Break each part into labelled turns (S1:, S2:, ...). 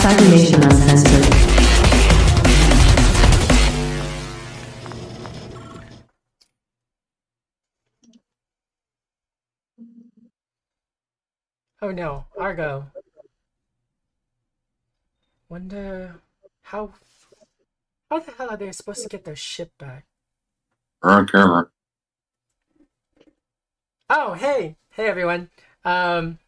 S1: Cybernation Uncensored.
S2: Oh no, Argo. Wonder how how the hell are they supposed to get their ship back?
S3: We're on camera.
S2: Oh, hey, hey everyone. Um,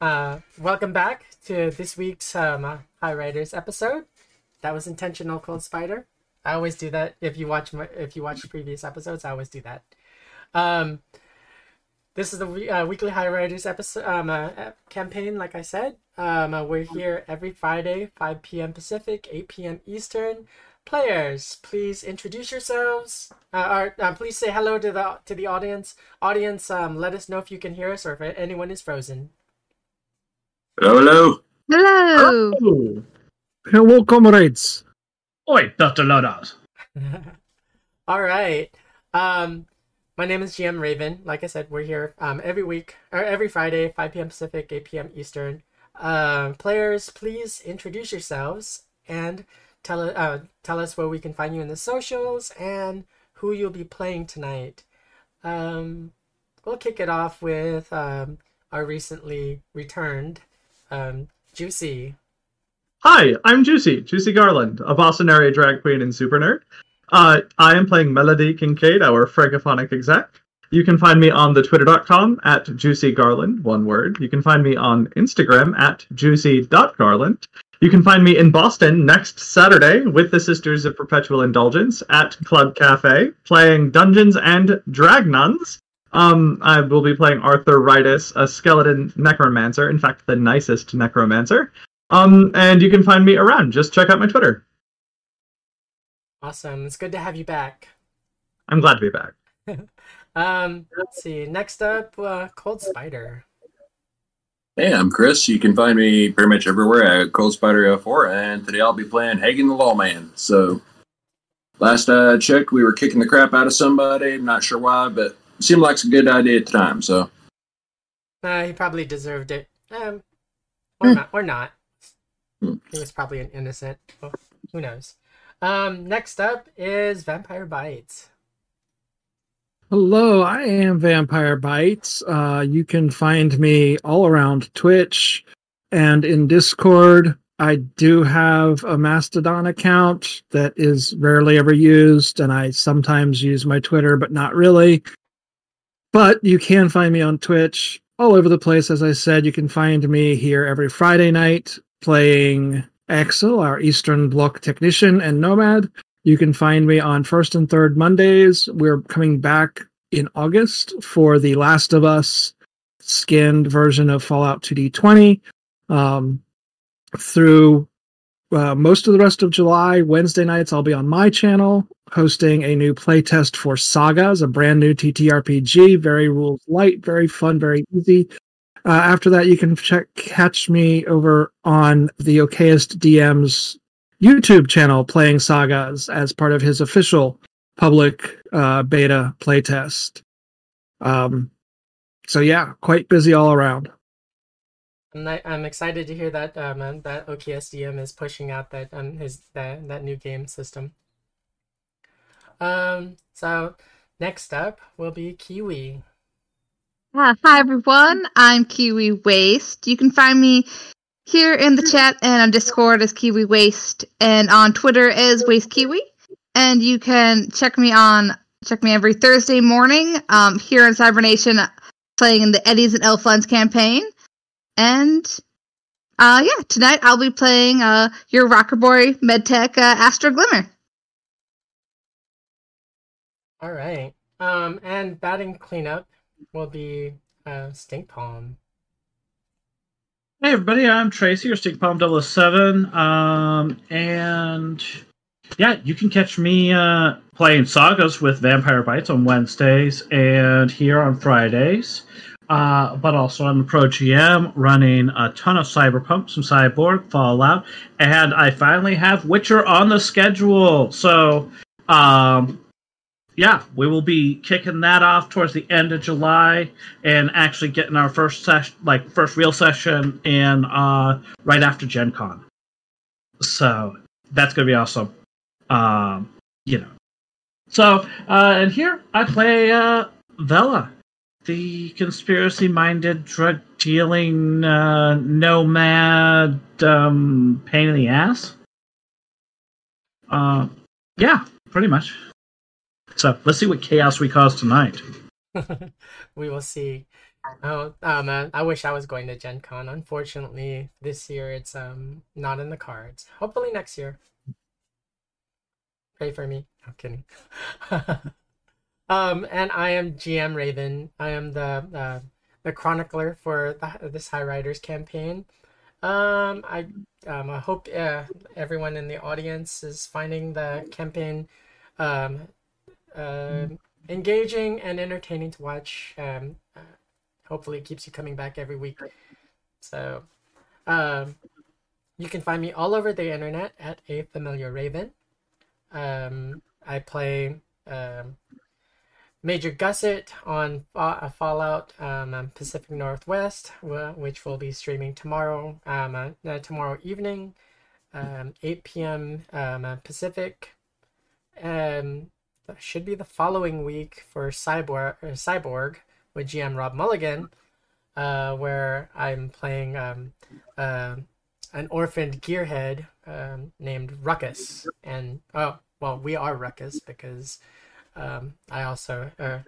S2: uh, welcome back to this week's um, uh, High Riders episode. That was intentional, Cold Spider. I always do that. If you watch my, if you watch previous episodes, I always do that. Um, this is the uh, weekly High Riders episode um, uh, campaign. Like I said, um, uh, we're here every Friday, 5 p.m. Pacific, 8 p.m. Eastern. Players, please introduce yourselves. Uh, or uh, please say hello to the to the audience. Audience, um, let us know if you can hear us or if anyone is frozen.
S3: Hello, hello.
S4: Hello.
S5: Oh. Hello, comrades.
S6: Oi, Dr. Loadout.
S2: All right. Um, my name is GM Raven. Like I said, we're here um, every week or every Friday, 5 p.m. Pacific, 8 p.m. Eastern. Um, players, please introduce yourselves and tell uh, tell us where we can find you in the socials and who you'll be playing tonight. Um, we'll kick it off with um, our recently returned um, Juicy.
S5: Hi, I'm Juicy, Juicy Garland, a Boston area drag queen and super nerd. Uh, I am playing Melody Kincaid, our francophonic exec. You can find me on the twitter.com at juicygarland, one word. You can find me on Instagram at juicy.garland. You can find me in Boston next Saturday with the Sisters of Perpetual Indulgence at Club Cafe, playing Dungeons and Dragnuns. Um, I will be playing Arthur Ritus, a skeleton necromancer, in fact, the nicest necromancer. Um, and you can find me around. Just check out my Twitter.
S2: Awesome. It's good to have you back.
S5: I'm glad to be back.
S2: Um, let's see. Next up, uh, Cold Spider.
S3: Hey, I'm Chris. You can find me pretty much everywhere at Cold Spider 04, and today I'll be playing Hagen the Lawman. So, last I checked, we were kicking the crap out of somebody. I'm Not sure why, but it seemed like a good idea at the time. So,
S2: Uh, he probably deserved it. Um, or not. Or not.
S3: Hmm.
S2: He was probably an innocent. Well, who knows? Um, next up is Vampire Bites.
S4: Hello, I am Vampire Bites. Uh, you can find me all around Twitch and in Discord. I do have a Mastodon account that is rarely ever used, and I sometimes use my Twitter, but not really. But you can find me on Twitch all over the place. As I said, you can find me here every Friday night playing Axel, our Eastern Bloc technician, and Nomad. You can find me on first and third Mondays. We're coming back in August for the Last of Us skinned version of Fallout 2D20. Um, through uh, most of the rest of July, Wednesday nights, I'll be on my channel hosting a new playtest for Sagas, a brand new TTRPG, very rules light, very fun, very easy. Uh, after that, you can check catch me over on the Okayest DM's YouTube channel playing Sagas as part of his official public uh, beta playtest. Um, so yeah, quite busy all around.
S2: I'm, ni- I'm excited to hear that um, that Okayest DM is pushing out that um his that that new game system. Um, so next up will be Kiwi.
S1: Hi everyone, I'm Kiwi Waste. You can find me here in the chat and on Discord as Kiwi Waste and on Twitter as Waste Kiwi. And you can check me on check me every Thursday morning um, here in Cybernation playing in the Eddies and Elflands campaign. And uh, yeah, tonight I'll be playing uh, your Rocker Boy Medtech uh, Astro Glimmer.
S2: All right. Um, and batting cleanup will be uh, Stink Palm.
S6: Hey everybody, I'm Tracy, your Stick Palm 007. Um, and yeah, you can catch me uh, playing sagas with Vampire Bites on Wednesdays and here on Fridays. Uh, but also I'm a pro GM running a ton of Cyberpunk, some Cyborg, Fallout, and I finally have Witcher on the schedule. So um, yeah, we will be kicking that off towards the end of July and actually getting our first session, like first real session in uh, right after Gen Con. So that's gonna be awesome. Um, you know. So uh, and here I play uh, Vela, the conspiracy-minded, drug-dealing uh, nomad um, pain in the ass. Uh, yeah, pretty much. So let's see what chaos we cause tonight.
S2: we will see. Oh, man, I wish I was going to Gen Con. Unfortunately, this year it's um not in the cards. Hopefully next year. Pray for me. I'm kidding. um, and I am GM Raven. I am the uh, the chronicler for the, this High Riders campaign. Um, I um, I hope uh, everyone in the audience is finding the campaign um, uh, engaging and entertaining to watch. Um, uh, hopefully, it keeps you coming back every week. So, um, you can find me all over the internet at a familiar raven. Um, I play um, Major Gusset on Fa- Fallout um, Pacific Northwest, which will be streaming tomorrow, um, uh, uh, tomorrow evening, um, 8 p.m. Um, uh, Pacific. Um, should be the following week for Cyborg, uh, Cyborg with GM Rob Mulligan, uh, where I'm playing um, uh, an orphaned gearhead um, named Ruckus. And, oh, well, we are Ruckus because um, I also uh,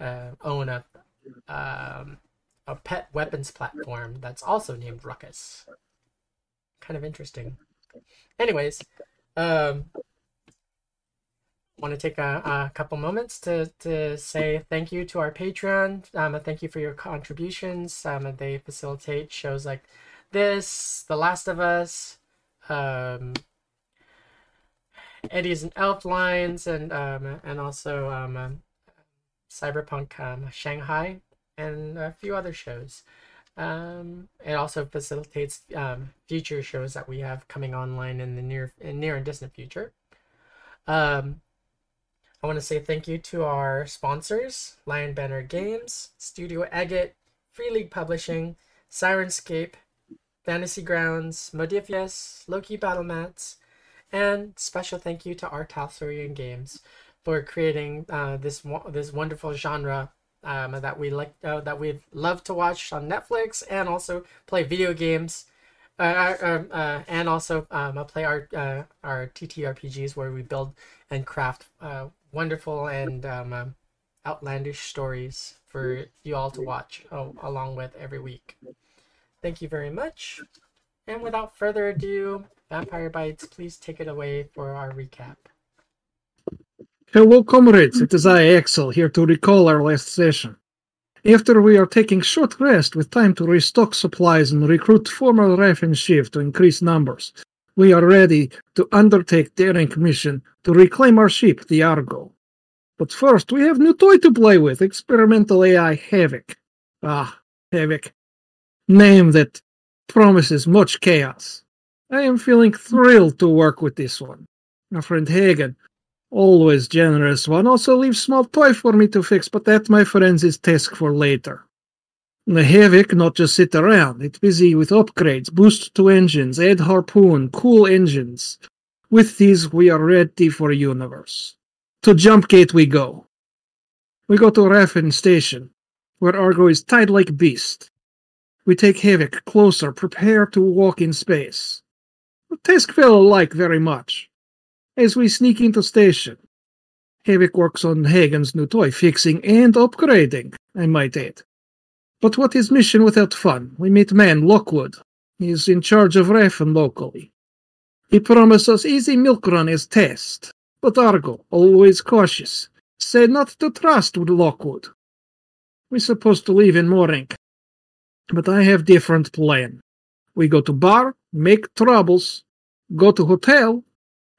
S2: uh, own a, um, a pet weapons platform that's also named Ruckus. Kind of interesting. Anyways, um, want to take a, a, couple moments to, to say thank you to our Patreon. Um, thank you for your contributions. Um, they facilitate shows like this, The Last of Us, um, Eddies and Elflands, and um, and also um, um, Cyberpunk um, Shanghai, and a few other shows. Um, it also facilitates um, future shows that we have coming online in the near in near and distant future. Um, I want to say thank you to our sponsors Lion Banner Games, Studio Agate, Free League Publishing, Syrinscape, Fantasy Grounds, Modiphius, Loki Battle Mats, and special thank you to R. Talsorian Games for creating uh, this this wonderful genre um, that we like uh, that we love to watch on Netflix and also play video games. Uh, uh, um, uh and also um, play our uh, our TTRPGs where we build and craft uh, wonderful and um, um, outlandish stories for you all to watch along with every week. Thank you very much. And without further ado, Vampire Bites, please take it away for our recap.
S4: Hello, comrades. It is I, Axel, here to recall our last session. After we are taking short rest with time to restock supplies and recruit former Raffen Shiv to increase numbers, we are ready to undertake daring mission to reclaim our ship, the Argo. But first, we have new toy to play with, experimental AI Havoc. Ah, Havoc. Name that promises much chaos. I am feeling thrilled to work with this one. My friend Hagen, always generous one, also leaves small toy for me to fix, but that, my friends, is task for later. The Havoc not just sit around, it's busy with upgrades, boost to engines, add harpoon, cool engines. With these, we are ready for universe. To Jump Gate we go. We go to Raffen Station, where Argo is tied like beast. We take Havoc closer, prepare to walk in space. The task fell alike very much. As we sneak into station, Havoc works on Hagen's new toy, fixing and upgrading, I might add. But what is mission without fun? We meet man Lockwood. He is in charge of Raffen locally. He promised us easy milk run as test, but Argo, always cautious, said not to trust with Lockwood. We supposed to leave in morning, but I have different plan. We go to bar, make troubles, go to hotel,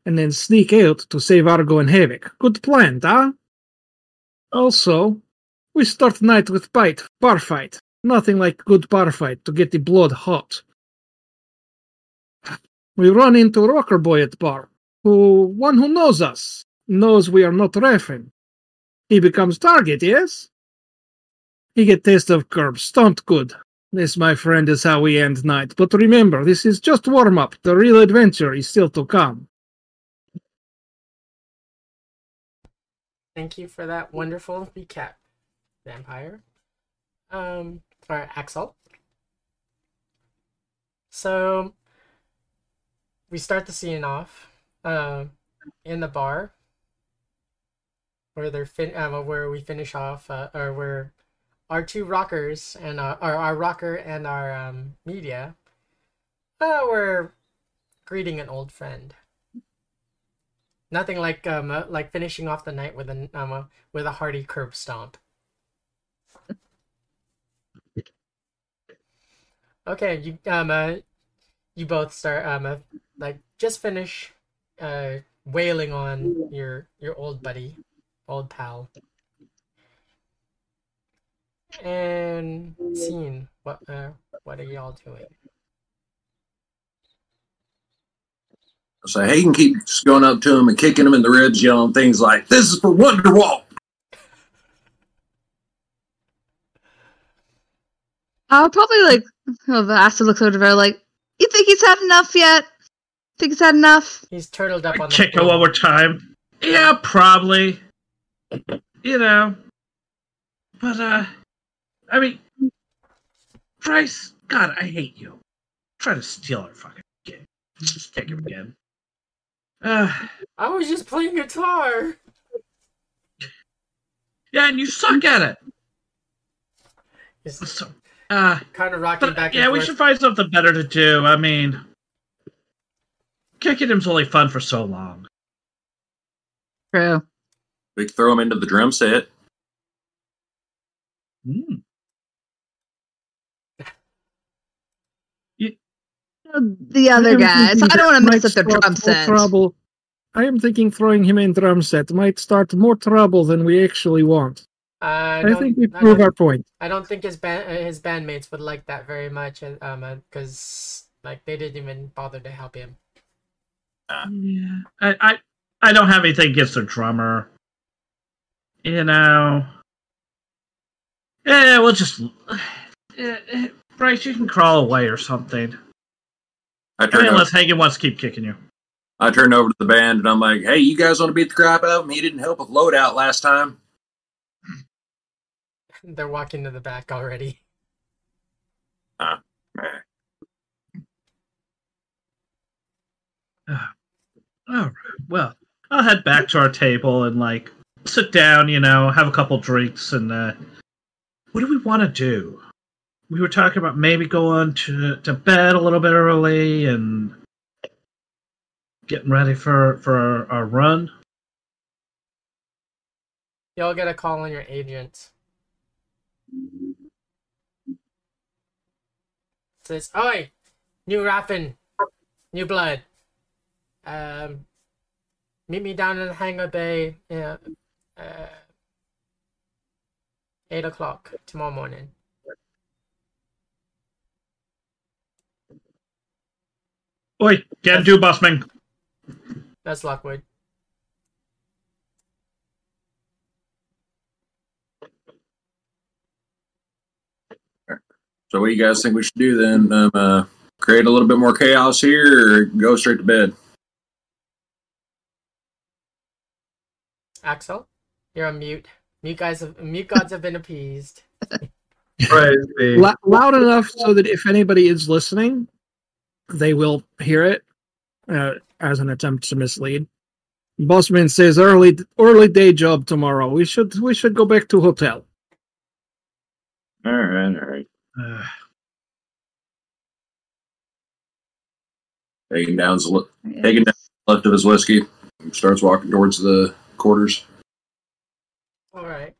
S4: and then sneak out to save Argo and Havoc. Good plan, huh? Also, we start night with bite, bar fight. Nothing like good bar fight to get the blood hot. We run into Rocker Boy at bar, who one who knows us. knows we are not refing. He becomes target, yes? He get taste of curb, stunt good. This, my friend, is how we end night. But remember, this is just warm up. The real adventure is still to come.
S2: Thank you for that wonderful recap, Vampire. Um, or Axel. So, we start the scene off uh, in the bar where they're fin- um, where we finish off, uh, or where our two rockers and uh, our, our rocker and our um, media uh, were greeting an old friend. Nothing like um uh, like finishing off the night with a um uh, with a hearty curb stomp. Okay, you um uh, you both start um uh, like just finish uh wailing on your your old buddy, old pal. And scene. What uh what are y'all doing?
S3: So Hagen keeps going up to him and kicking him in the ribs, yelling things like, This is for Wonderwall.
S1: I'll probably like. Oh, the acid looks over there like, you think he's had enough yet? Think he's had enough?
S2: He's turtled up on the
S6: Kick it one more time. Yeah, probably. You know. But, uh, I mean, Bryce, God, I hate you. Try to steal our fucking game. Just kick him again. Uh,
S2: I was just playing guitar.
S6: yeah, and you suck at it.
S2: He's
S6: So, uh,
S2: kind of rocking
S6: but,
S2: back and
S6: yeah, we should find something better to do. I mean, kicking him's only fun for so long.
S1: True.
S3: We could throw him into the drum set.
S6: Hmm.
S1: The other
S4: I am
S1: guys. I don't want to mess
S4: might
S1: up their drum set.
S4: Trouble. I am thinking throwing him in drum set might start more trouble than we actually want.
S2: I,
S4: I,
S2: don't,
S4: think we prove our point.
S2: I don't think his band uh, his bandmates would like that very much, uh, um, because like they didn't even bother to help him.
S6: Yeah, I, I, I don't have anything against the drummer. You know. Yeah, we'll just. eh, Bryce, you can crawl away or something.
S3: I
S6: I
S3: turned,
S6: mean,
S3: over,
S6: unless Hagen wants to keep kicking you.
S3: I turned over to the band and I'm like, Hey, you guys want to beat the crap out of him? He didn't help with loadout last time.
S2: They're walking to the back already.
S3: Eh.
S6: All right. Well, I'll head back to our table and like sit down. You know, have a couple drinks, and uh, what do we want to do? We were talking about maybe going to to bed a little bit early and getting ready for for our, run.
S2: Y'all get a call on your agent. Says, "Oi, new Raffen, new blood. Um, meet me down in the hangar bay. Yeah, uh, eight o'clock tomorrow morning."
S6: Oi, can do, bossman.
S2: That's Lockwood.
S3: So what do you guys think we should do then? Um, uh, create a little bit more chaos here or go straight to bed?
S2: Axel, you're on mute. Mute guys, have, mute gods have been appeased.
S5: Praise be.
S4: Loud enough so that if anybody is listening, they will hear it uh, as an attempt to mislead. Bossman says early early day job tomorrow. We should we should go back to hotel.
S3: All right, all right.
S6: Uh,
S3: Taking down, his li- taking down left of his whiskey, starts walking towards the quarters.
S2: All right.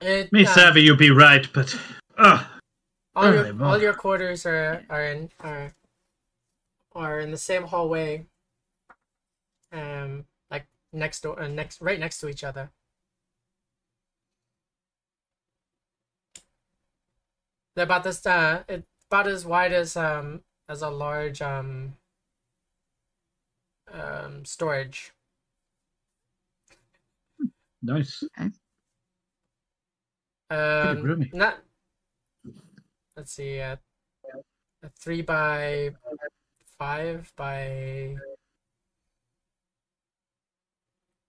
S2: It,
S6: me
S2: uh,
S6: savvy, you be right, but uh,
S2: all your
S6: Early
S2: all your quarters are are in are are in the same hallway. Um, like next door, uh, next right next to each other. They're about this uh, it's about as wide as um as a large um um, storage.
S6: Nice.
S2: Um, not. Let's see. Uh, a three by five by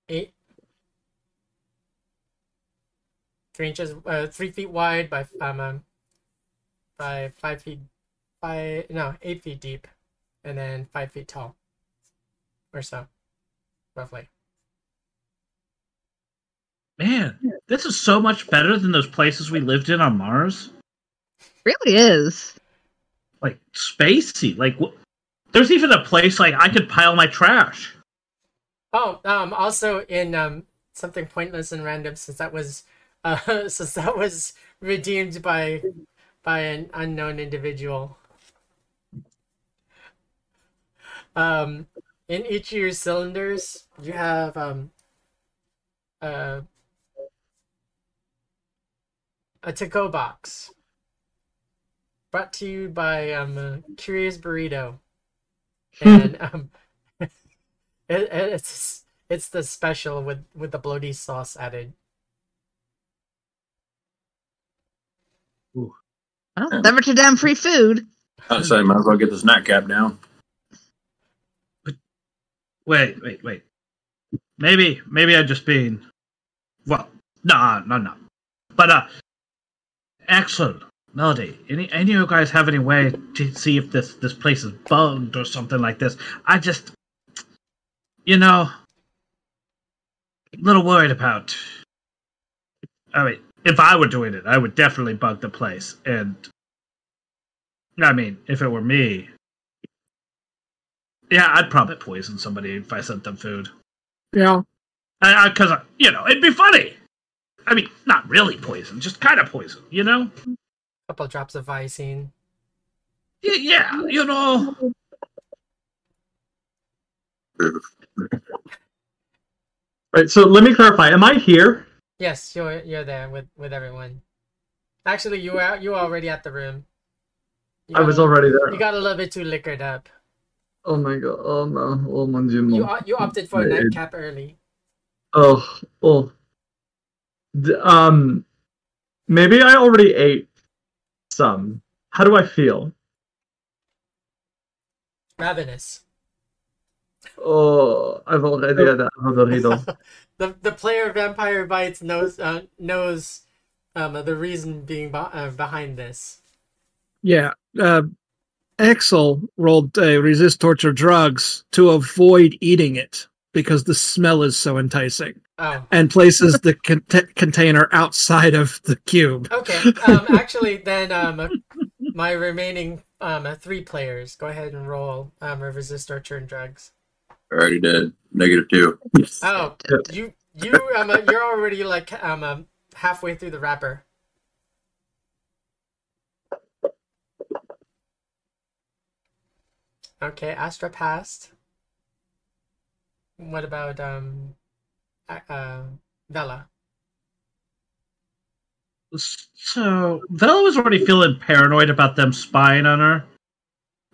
S2: eight. Three inches, uh, three feet wide by um, um by five feet, by no eight feet deep, and then five feet tall, or so, roughly.
S6: Man, this is so much better than those places we lived in on Mars.
S1: Really is.
S6: Like spacey. Like wh- there's even a place like I could pile my trash.
S2: Oh, um, also in um something pointless and random since that was uh since that was redeemed by by an unknown individual. Um, in each of your cylinders, you have um uh a to-go box brought to you by um uh, Curious Burrito, and um. It, it- it's it's the special with with the bloaty sauce added.
S1: Well, never too damn free food.
S3: I'd say might as well get the snack cap down.
S6: Wait, wait, wait. Maybe, maybe I'm just been. Well, no, no, no. But uh, Axel, Melody, any any of you guys have any way to see if this this place is bugged or something like this? I just, you know, a little worried about. I mean, if I were doing it, I would definitely bug the place, and I mean, if it were me, yeah, I'd probably poison somebody if I sent them food.
S4: Yeah.
S6: Because, you know, it'd be funny. I mean, not really poison, just kind of poison, you know?
S2: Couple drops of Visine.
S6: Y- yeah, you know.
S5: Right. So let me clarify. Am I here?
S2: Yes, you're you're there with with everyone. Actually, you were you were already at the room.
S5: I was
S2: a-
S5: already there.
S2: You got a little bit too liquored up.
S5: Oh my god. Oh no. Oh mon dieu.
S2: You
S5: mon.
S2: o- you opted for a
S5: Right.
S2: nightcap early.
S5: Oh. Oh. D- um. Maybe I already ate some. How do I feel?
S2: Ravenous.
S5: Oh, I've already had a burrito.
S2: The the player Vampire Bites knows uh, knows um the reason being be- uh, behind this.
S4: Yeah. Uh, Axel rolled a resist torture drugs to avoid eating it because the smell is so enticing
S2: Oh,
S4: and places the con- container outside of the cube.
S2: okay. Um, actually, then um, my remaining um three players go ahead and roll um a resist torture turn drugs.
S3: Already did. Negative two.
S2: Oh, you you um uh, you're already like um uh, halfway through the wrapper. Okay, Astra passed. What about um, a- uh, Vela?
S6: So, Vela was already feeling paranoid about them spying on her.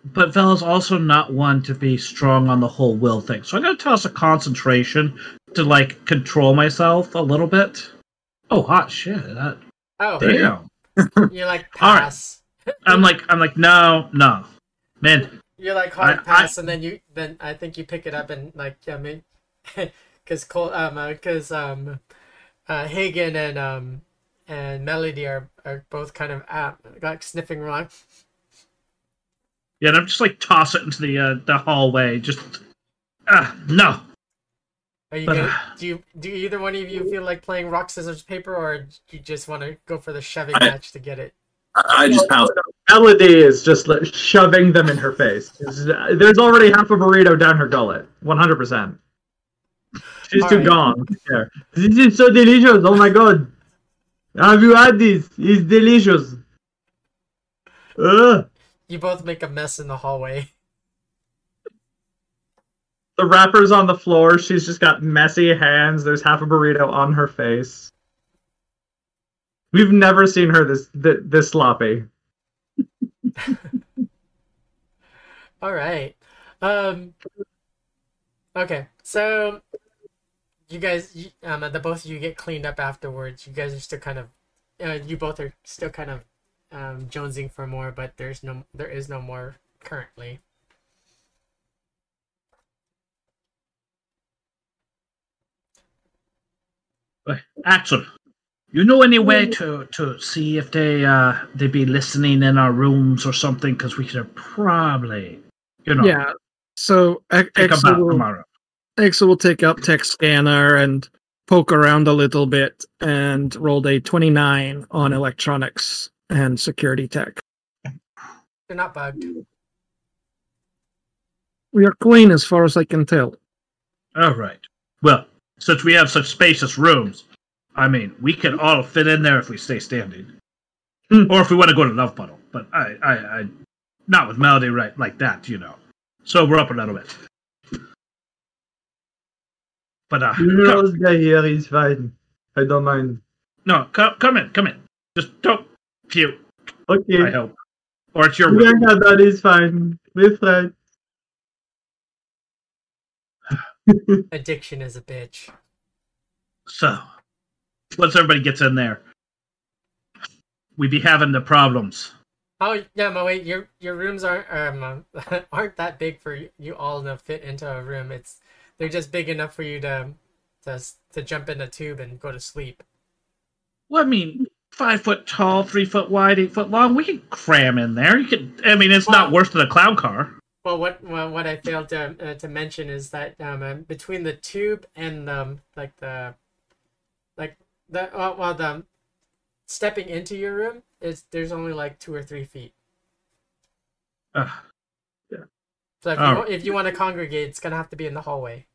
S6: But Vela's also not one to be strong on the whole will thing. So I'm going to toss a concentration to, like, control myself a little bit. Oh, hot shit. That,
S2: Oh,
S6: damn.
S2: you're like
S6: All right.
S2: pass.
S6: I'm like, I'm like, no, no. Man,
S2: You're like hard
S6: I- I-
S2: pass, and then you then I think you pick it up and like I mean, because Cole um because um, uh, Hagen and um and Melody are are both kind of uh, like sniffing around.
S6: yeah, and I'm just like toss it into the uh, the hallway. Just, ah, no.
S2: Are you
S6: But,
S2: gonna,
S6: uh,
S2: do you do either one of you feel like playing rock scissors paper, or do you just want to go for the shoving
S3: I-
S2: match to get it?
S3: I, I just pounced.
S5: Melody is just like, shoving them in her face. There's already half a burrito down her gullet. 100%. She's too
S2: Alright.
S5: gone. There. This is so delicious. Oh my god. Have you had this? It's delicious. Ugh.
S2: You both make a mess in the hallway.
S5: The wrapper's on the floor. She's just got messy hands. There's half a burrito on her face. We've never seen her this th- this sloppy.
S2: All right. Um. Okay, so you guys, you- um, the both of you get cleaned up afterwards. You guys are still kind of, uh, you both are still kind of, um, jonesing for more, but there's no, there is no more currently.
S6: Axel, you know any way to to see if they uh they be listening in our rooms or something? Because we could probably, you know,
S4: Yeah. So X-
S6: take them
S4: Axel will,
S6: tomorrow.
S4: Axel will take up tech scanner and poke around a little bit and rolled a 29 on electronics and security tech.
S2: They're not bugged.
S4: We are clean as far as I can tell.
S6: All right. Well, since we have such spacious rooms, I mean, we can all fit in there if we stay standing,
S5: Hmm.
S6: or if we want to go to Love Puddle. But I, I, I, not with Melody right like that, you know. So we're up a little bit. But uh,
S5: You
S6: come-
S5: know, this guy here is fine. I don't mind.
S6: no, come, come in, come in. Just don't puke. Okay. I
S5: Okay.
S6: hope, or it's your room.
S5: Yeah, that is fine. We're fine.
S2: Addiction is a bitch.
S6: So, once everybody gets in there, we'd be having the problems.
S2: Oh yeah, but wait, your your rooms aren't um aren't that big for you- you all to fit into a room. It's they're just big enough for you to to to jump in a tube and go to sleep.
S6: Well, I mean, five foot tall, three foot wide, eight foot long. We can cram in there. You could. I mean, it's not worse than a cloud car.
S2: Well, what well, what I failed to uh, to mention is that um uh, between the tube and um like the like the uh, well the stepping into your room is there's only like two or three feet.
S6: Ugh.
S2: So if
S6: Alright.
S2: you if you want to congregate, it's gonna have to be in the hallway,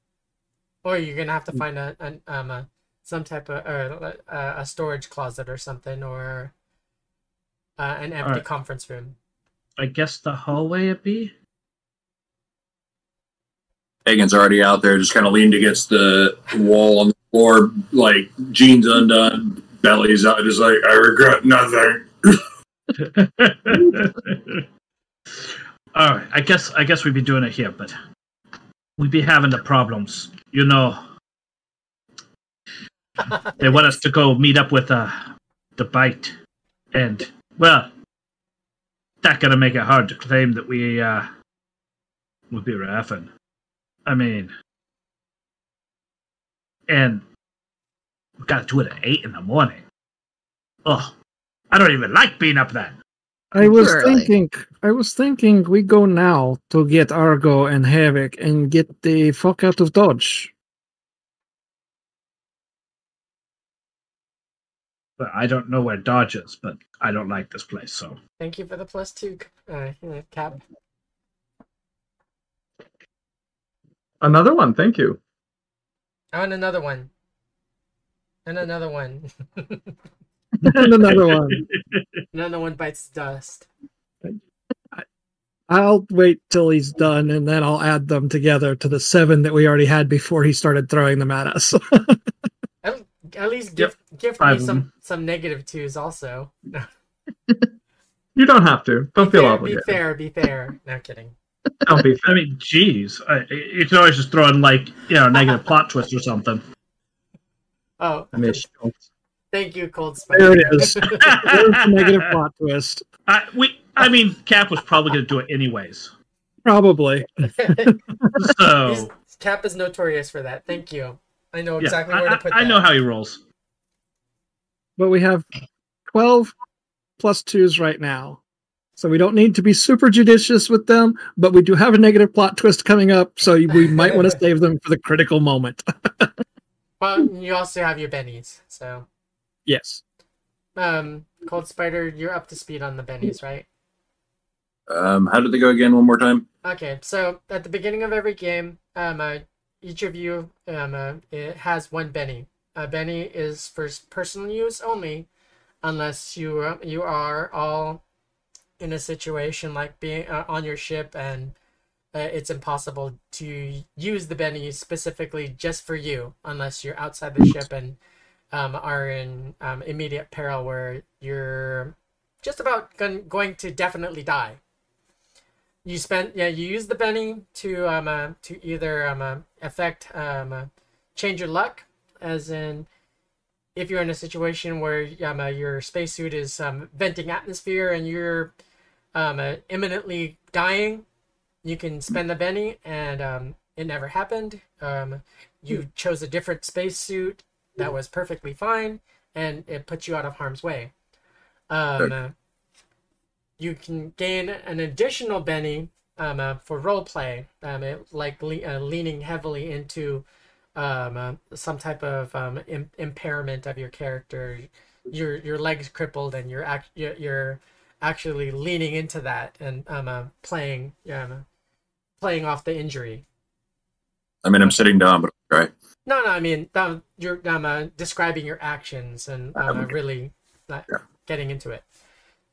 S2: or you're gonna have to find a an um a, some type of or uh, a storage closet or something or uh, an empty
S6: Alright.
S2: conference room.
S6: I guess the hallway it be.
S3: Hagen's already out there, just kind of leaned against the wall on the floor, like jeans undone, belly's out, just like I regret nothing.
S6: All right. I guess. I guess we'd be doing it here, but we'd be having the problems. You know, they want us to go meet up with uh the bite, and well, that gonna make it hard to claim that we uh would be raffing. I mean, and we gotta do it at eight in the morning. Oh, I don't even like being up then.
S4: I was
S1: Surely.
S4: thinking, I was thinking we go now to get Argo and Havoc and get the fuck out of Dodge.
S6: But I don't know where Dodge is, but I don't like this place, so.
S2: Thank you for the plus two, uh, uh, cap.
S5: Another one, thank you.
S2: Oh, and another one. And another one.
S4: and another one.
S2: another one bites dust.
S4: I'll wait till he's done and then I'll add them together to the seven that we already had before he started throwing them at us.
S2: At, at least give give me some some negative twos also.
S5: You don't have to. Don't
S2: be
S5: feel
S2: fair, be fair, be fair. No kidding.
S5: Don't be
S6: I mean, geez. I, you can always just throw in, like, you know, a negative plot twist or something.
S2: Oh,
S5: Mish.
S2: Thank you, Cold
S4: there it is. There's the negative plot twist.
S6: I, we, I mean, Cap was probably going to do it anyways.
S4: Probably.
S2: He's-
S6: So,
S2: Cap is notorious for that. Thank you. I know
S6: yeah,
S2: exactly
S6: I,
S2: where to
S6: I-
S2: put
S6: I
S2: that.
S6: know how he rolls.
S4: But we have 12 plus twos right now. So we don't need to be super judicious with them, but we do have a negative plot twist coming up, so we might want to save them for the critical moment.
S2: Well, you also have your bennies, so
S4: yes.
S2: um, Cold Spider, you're up to speed on the bennies, right?
S3: Um, how did they go again? One more time.
S2: Okay, so at the beginning of every game, um, uh, each of you um, uh, it has one Benny. A Benny is for personal use only, unless you uh, you are all in a situation like being uh, on your ship and uh, it's impossible to use the Benny specifically just for you, unless you're outside the ship and um, are in um, immediate peril where you're just about gon- going to definitely die you spend yeah you use the Benny to um uh, to either um uh, affect um, uh, change your luck, as in if you're in a situation where um, uh, your spacesuit is um, venting atmosphere and you're um, uh, imminently dying, you can spend the Benny, and um, it never happened. Um, you chose a different spacesuit that was perfectly fine, and it puts you out of harm's way. Um, uh, you can gain an additional Benny um, uh, for role play, um, it, like le- uh, leaning heavily into um, uh, some type of um, Im- impairment of your character. Your your legs crippled, and you're act- you're, actually leaning into that and um, uh, playing playing off the injury.
S3: I mean, I'm sitting down, but right.
S2: No, no, I mean um, you're um, uh, describing your actions and uh, really uh,
S3: Yeah.
S2: getting into it.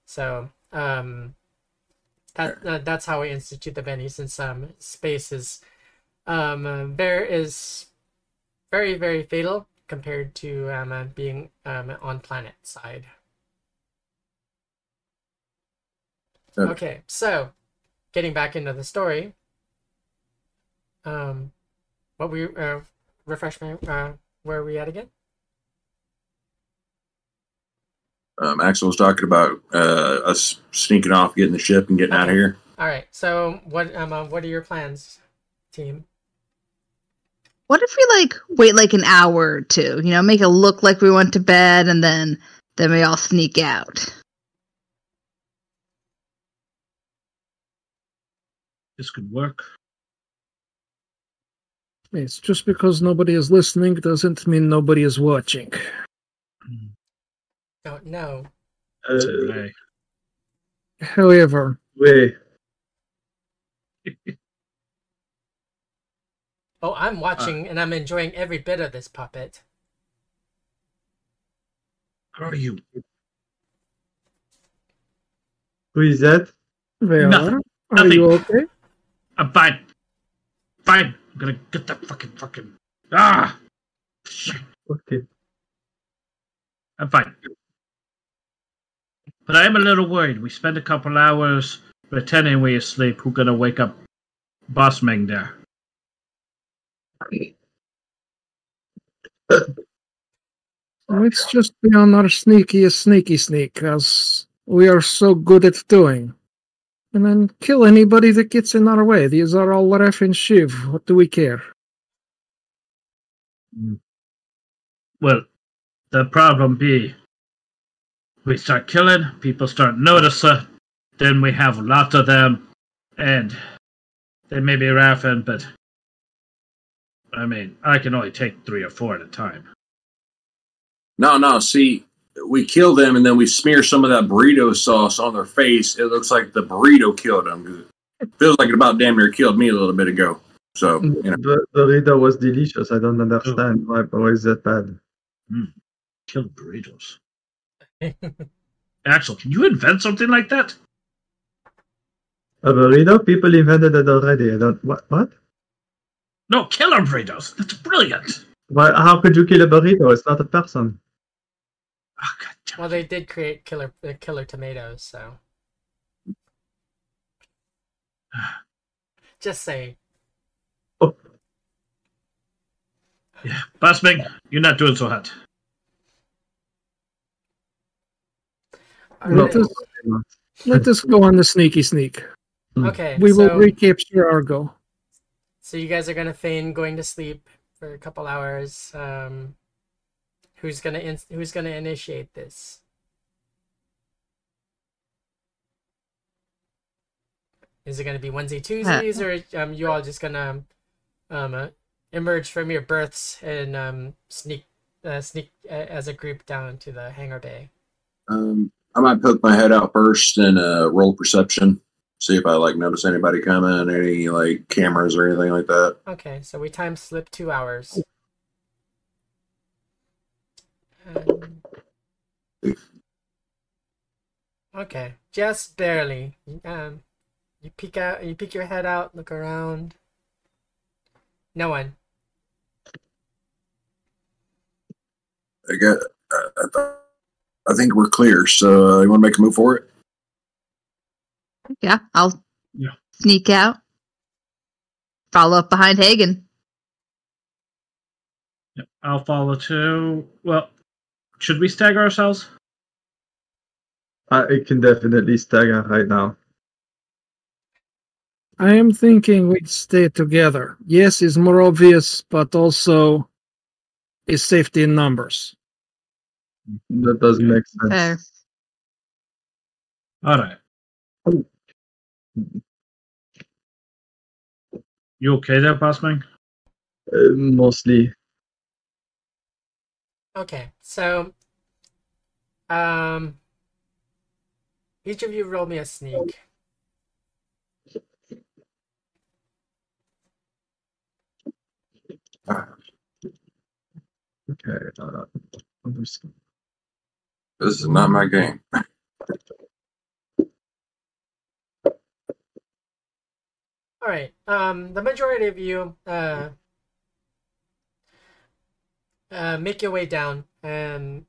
S2: So um, that uh, that's how we institute the Benny, since um, space is um, uh, there is very very fatal compared to um, uh, being um, on planet side.
S3: Okay.
S2: Okay, so getting back into the story. Um, what we uh, refresh my uh, where are we at again?
S3: Um, Axel was talking about uh, us sneaking off, getting the ship, and getting out of here.
S2: All right. So what um uh, what are your plans, team?
S1: What if we like wait like an hour or two? You know, make it look like we went to bed, and then then we all sneak out.
S6: This could work.
S4: It's just because nobody is listening doesn't mean nobody is watching.
S2: Oh no.
S5: Uh,
S6: Right.
S4: However,
S5: wait.
S2: Oh, I'm watching and I'm enjoying every bit of this puppet.
S6: How are you?
S5: Who is that?
S4: Vela,
S6: Nothing.
S4: are
S6: Nothing.
S4: you okay?
S6: I'm fine. Fine. I'm gonna get that fucking fucking. Ah! Shit.
S5: Okay.
S6: I'm fine. But I am a little worried. We spent a couple hours pretending we're asleep. Who gonna wake up Boss Meng there?
S4: Let's just be on our sneakiest sneaky sneak, as we are so good at doing. And then kill anybody that gets in our way. These are all Raffen Shiv. What do we care? Hmm.
S6: Well, the problem be we start killing, people start noticing, then we have lots of them, and they may be laughing, but I mean, I can only take three or four at a time.
S3: No, no. See, we kill them, and then we smear some of that burrito sauce on their face. It looks like the burrito killed them. It feels like it about damn near killed me a little bit ago. So, mm, you know,
S5: The burrito was delicious. I don't understand why, why is that bad. Mm.
S6: Kill burritos. Axel, can you invent something like that?
S5: A burrito? People invented it already. I don't. What? What?
S6: No, killer burritos. That's brilliant.
S5: Why? How could you kill a burrito? It's not a person.
S6: Oh, God damn
S2: Well, they did create killer uh, killer tomatoes, so just say
S6: Yeah. Boss Ming, you're not doing so hot.
S4: Let us, let us go on the sneaky sneak.
S2: Okay,
S4: We will
S2: so,
S4: recapture Argo.
S2: so you guys are gonna feign going to sleep for a couple hours. Um, who's gonna in- who's gonna initiate this? Is it gonna be Wednesday, Tuesdays, or um, you all just gonna um uh, emerge from your berths and um sneak uh, sneak uh, as a group down to the hangar bay?
S3: um, I might poke my head out first and uh, roll perception. See if I like notice anybody coming, any like cameras or anything like that.
S2: Okay, so we time slip two hours. Um, okay, just barely. Um, you peek out. You peek your head out. Look around. No one.
S3: I got. Uh, I, thought- I think we're clear. So uh, you want to make a move for it?
S1: Yeah, I'll
S6: Yeah.
S1: sneak out. Follow up behind Hagen.
S6: Yep, I'll follow too. Well, should we stagger ourselves?
S5: I can definitely stagger right now.
S4: I am thinking we'd stay together. Yes, it's more obvious, but also is safety in numbers.
S5: That doesn't make sense.
S1: Fair.
S6: All right. You okay there, Bossman?
S5: Uh, mostly.
S2: Okay, so um each of you roll me a sneak.
S5: Okay. Uh.
S3: This is not my game.
S2: All right. Um, the majority of you uh, uh, make your way down and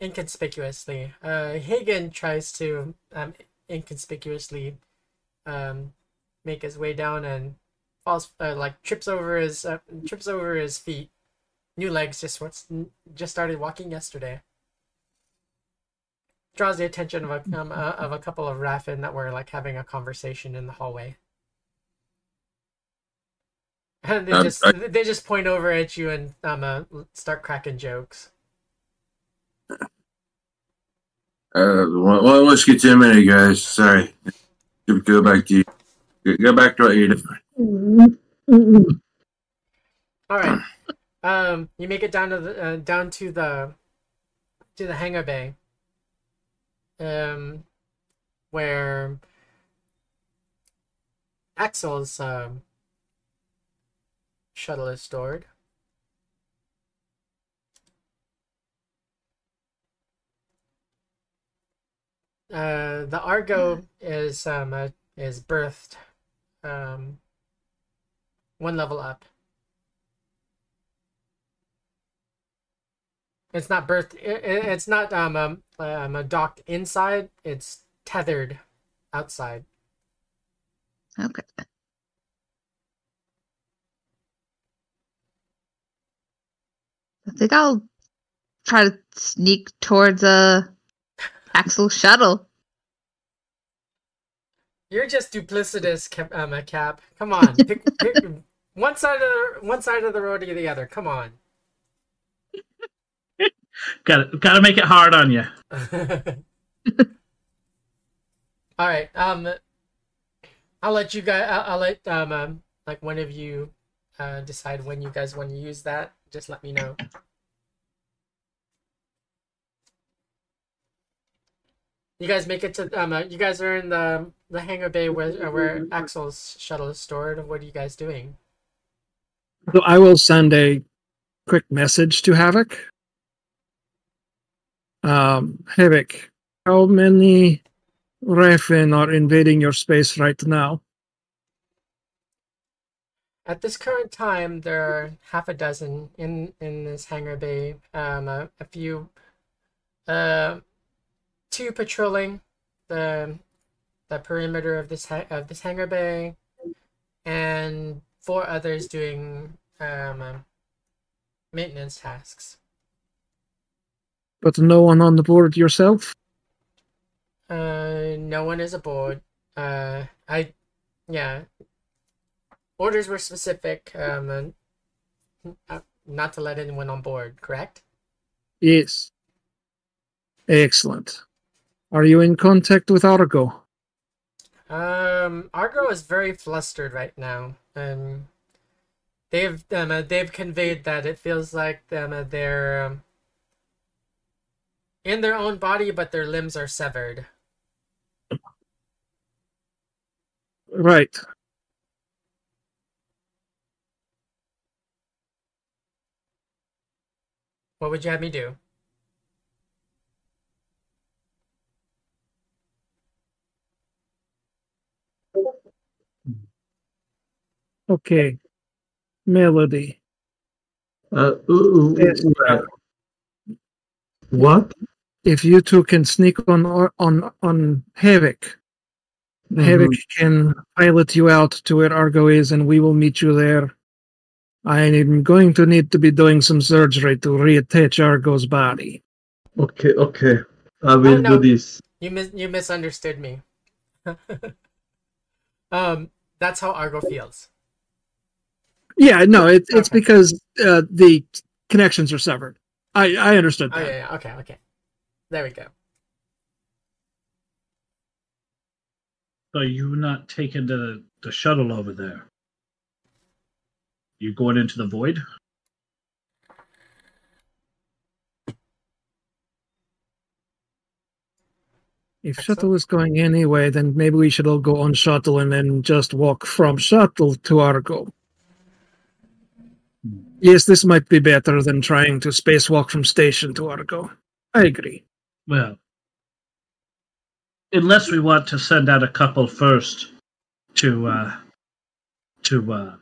S2: inconspicuously. Uh, Hagen tries to um, inconspicuously um, make his way down and falls, uh, like trips over his uh, trips over his feet. New legs just what's just started walking yesterday. Draws the attention of a um, uh, of a couple of Raffen that were like having a conversation in the hallway. And they
S3: Um,
S2: just
S3: I-
S2: they just point over at you and um uh, start cracking jokes.
S3: Uh, one, one whiskey too many, guys. Sorry. Go- back to you. Go- back to what you did.
S2: All right. Um, you make it down to the uh, down to the to the hangar bay. Um, where Axel's um shuttle is stored. Uh, the Argo is um uh, is berthed um one level up. It's not berthed. i- i- It's not um um, um docked inside. It's tethered outside.
S1: Okay. I think I'll try to sneak towards a Axel shuttle.
S2: You're just duplicitous, Cap. Um, uh, Cap. Come on, pick, pick one side of the one side of the road or the other. Come on.
S6: Got got to make it hard on you.
S2: All right. Um, I'll let you guys. I'll, I'll let um, um like one of you uh decide when you guys want to use that. Just let me know. You guys make it to um. Uh, you guys are in the the hangar bay where uh, where Axel's shuttle is stored. What are you guys doing?
S4: So I will send a quick message to Havoc. Um, Havoc, how many Raffen are invading your space right now?
S2: At this current time, there are half a dozen in in this hangar bay. Um, a, a few, uh, two patrolling the the perimeter of this ha- of this hangar bay, and four others doing um uh, maintenance tasks.
S4: But no one on the board yourself?
S2: Uh, no one is aboard. Uh, I, yeah. Orders were specific. Um, uh, not to let anyone on board. Correct.
S4: Yes. Excellent. Are you in contact with Argo?
S2: Um, Argo is very flustered right now, and they've um, uh, they've conveyed that it feels like them uh, they're um, in their own body, but their limbs are severed.
S4: Right.
S2: What would you have me do?
S4: Okay. Melody.
S5: Uh, ooh, ooh,
S4: Yes.
S5: ooh, uh, what?
S4: If you two can sneak on on on Havoc, Havoc can pilot you out to where Argo is, and we will meet you there I'm going to need to be doing some surgery to reattach Argo's body.
S5: Okay, okay. I will
S2: no.
S5: do this.
S2: You mis- you misunderstood me. um, that's how Argo feels.
S4: Yeah, no, it, it's
S2: Okay.
S4: because uh, the connections are severed. I, I understood
S2: Oh
S4: that.
S2: yeah, yeah. Okay, okay. There we go.
S6: So you not taking the the shuttle over there? You going into the void?
S4: If shuttle is going anyway, then maybe we should all go on shuttle and then just walk from shuttle to Argo. Yes, this might be better than trying to spacewalk from station to Argo. I agree.
S6: Well, unless we want to send out a couple first to uh to uh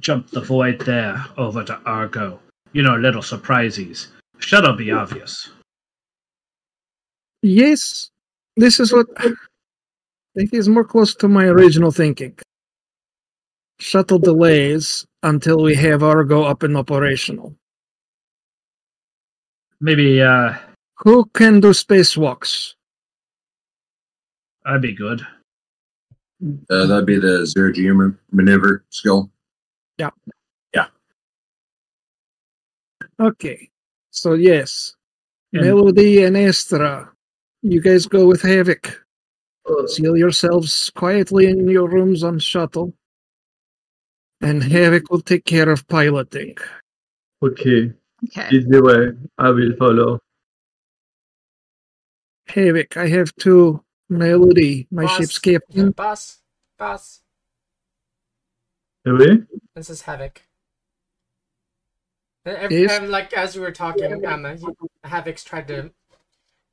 S6: jump the void there over to Argo. You know, little surprises. Shuttle be obvious.
S4: Yes, this is what I think is more close to my original thinking. Shuttle delays until we have Argo up and operational.
S6: Maybe uh
S4: Who can do spacewalks?
S6: I'd be good.
S3: Uh, that'd be the zero G maneuver skill.
S4: Okay, so yes,
S6: And-
S4: Melody and Astra, you guys go with Havoc.
S5: Uh,
S4: Seal yourselves quietly in your rooms on shuttle, and Havoc will take care of piloting.
S5: okay,
S1: Okay.
S5: easy way. I will follow.
S4: Havoc, I have two. Melody, my
S2: Boss.
S4: ship's captain.
S2: Boss, boss.
S5: Really?
S2: This is Havoc. Ev-
S4: Yes?
S2: um, like as we were talking, um, uh, Havoc's tried to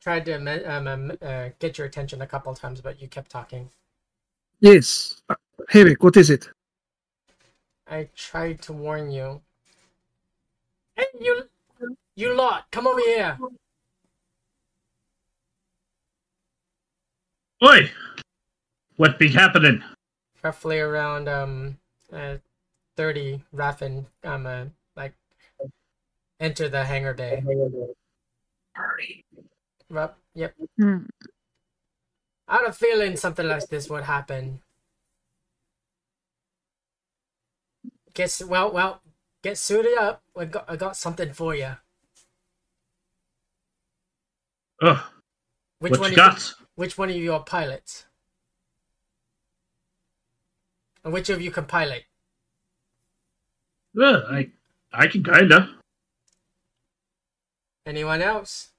S2: tried to um, um, uh, get your attention a couple times, but you kept talking.
S4: Yes, uh, Havoc, what is it?
S2: I tried to warn you. Hey, you, you lot, come over here.
S6: Oi! What be happening?
S2: Roughly around um, uh, thirty Raffen um, uh, like enter the hangar bay.
S4: Hurry.
S2: Rup, yep.
S1: Hmm.
S2: I had a feeling something like this would happen. Get well, well, get suited up. I got, I got something for you.
S6: Ugh,
S2: Which
S6: what
S2: one?
S6: you got?
S2: you, which one of you are pilots? And which of you can pilot?
S6: Well, I, I can kinda.
S2: Anyone else?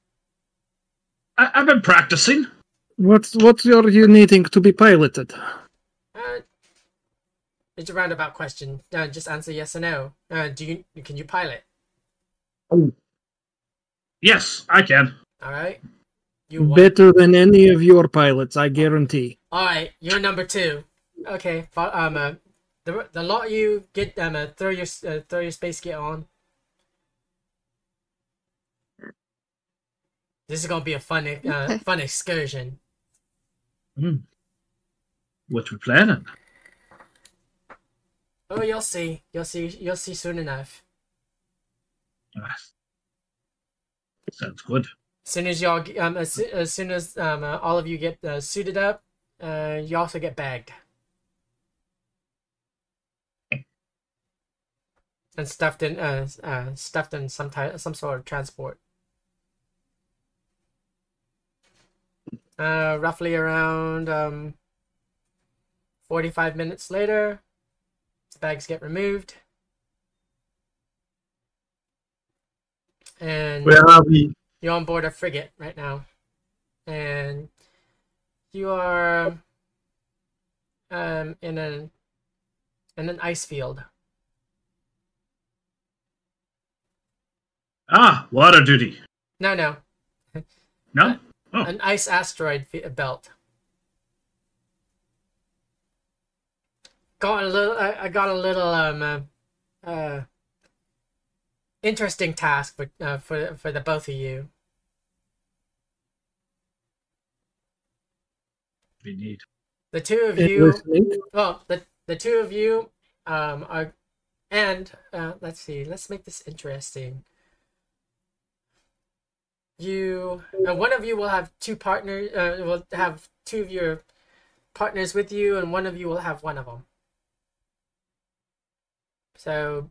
S6: I, I've been practicing.
S4: What what are you needing to be piloted?
S2: Uh, it's a roundabout question. Uh, just answer yes or no. Uh, do you can you pilot? Oh.
S6: Yes, I can.
S2: All right. You won.
S4: Better than any of your pilots, I guarantee.
S2: All right, you're number two. Okay, fo- um, uh, the the lot you get um, uh, throw your uh, throw your space gear on. This is gonna be a fun uh, fun excursion.
S6: What we planning?
S2: Oh, you'll see. You'll see. You'll see soon enough.
S6: Ah, sounds good.
S2: As soon as y'all, g- um, as, as soon as um, uh, all of you get uh, suited up, uh, you also get bagged and stuffed in, uh, uh, stuffed in some type, some sort of transport. Uh, roughly around um, forty-five minutes later, the bags get removed, and
S5: Where are we?
S2: you're on board a frigate right now, and you are um in a in an ice field.
S6: Ah, water duty.
S2: No, no,
S6: No? Oh,
S2: an ice asteroid fe- belt. Got a little. I, I got a little um uh, uh interesting task for uh, for for the both of you.
S6: we need.
S2: The two of you.
S4: listening.
S2: Well, the the two of you um are And uh, let's see. Let's make this interesting. You, uh, one of you will have two partners. Uh, will have two of your partners with you, and one of you will have one of them. So,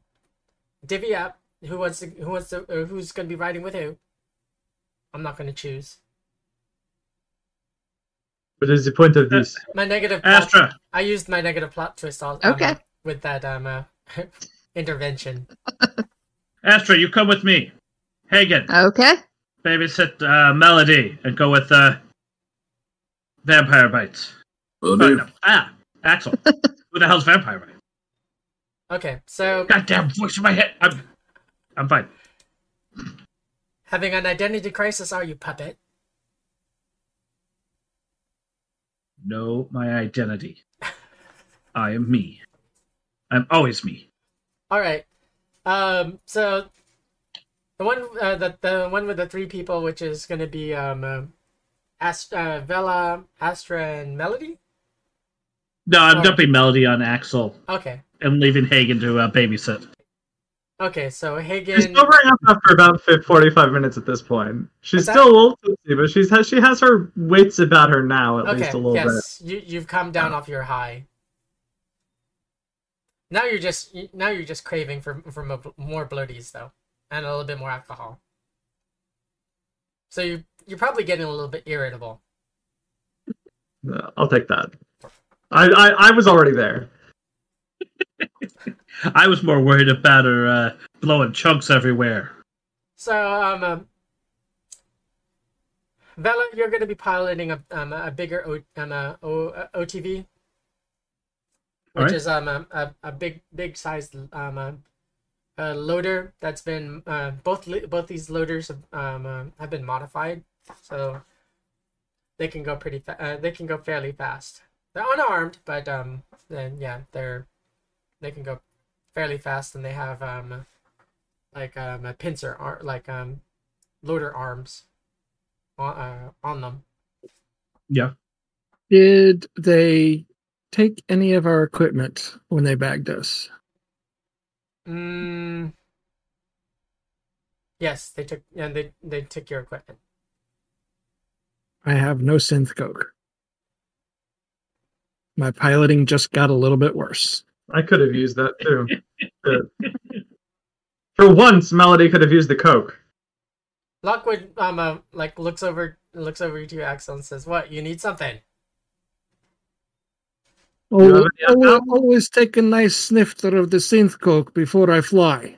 S2: divvy up. Who wants to? Who wants to? Or who's going to be riding with who? I'm not going to choose.
S5: What is the point of this?
S2: My negative. plot-
S6: Astra,
S2: I used my negative plot twist. All, um,
S1: Okay.
S2: with that um uh, intervention.
S6: Astra, you come with me. Hagen,
S1: Okay.
S6: Babysit uh, Melody and go with uh, Vampire Bites.
S3: Will
S6: Oh,
S3: do.
S6: no. Ah, Axel. Who the hell's Vampire Bite?
S2: Okay, so
S6: Goddamn voice in my head. I'm, I'm fine.
S2: having an identity crisis, are you puppet?
S6: Know my identity. I am me. I'm always me.
S2: All right. Um. So the one, uh, the the one with the three people, which is gonna be um, uh, Ast- uh, Vela, Astra, and Melody.
S6: No, I'm
S2: Oh.
S6: dumping Melody on Axel
S2: Okay.
S6: and leaving Hagen to uh, babysit.
S2: Okay. So Hagen.
S5: She's
S2: Hagen.
S5: sobering up after about 45 minutes at this point. She's
S2: that?
S5: still a little tipsy, but she's has, she has her wits about her now, at
S2: Okay.
S5: least a little bit.
S2: Yes. You you've come down off your high. Now you're just now you're just craving for for more bloaties though, and a little bit more alcohol. So you you're probably getting a little bit irritable.
S5: Uh, I'll take that. I, I, I was already there.
S6: I was more worried about her uh, blowing chunks everywhere.
S2: So, um, um, Vela, you're going to be piloting a um, a bigger o, um, uh, uh, OTV, which
S6: Alright.
S2: is um a, a, a big big sized um uh, loader that's been uh, both both these loaders have, um uh, have been modified, so they can go pretty uh, they can go fairly fast. They're unarmed, but um then yeah they're they can go fairly fast, and they have um like um a pincer ar- like um loader arms on uh, on them.
S6: Yeah.
S4: Did they take any of our equipment when they bagged us?
S2: Mm. Yes, they took and they they took your equipment.
S4: I have no synth coke. My piloting just got a little bit worse.
S5: I could have used that too. For once, Melody could have used the Coke.
S2: Lockwood um uh, like looks over looks over to Axel and says, "What? You need something?"
S5: Have
S4: Oh, I will always take a nice snifter of the synth coke before I fly.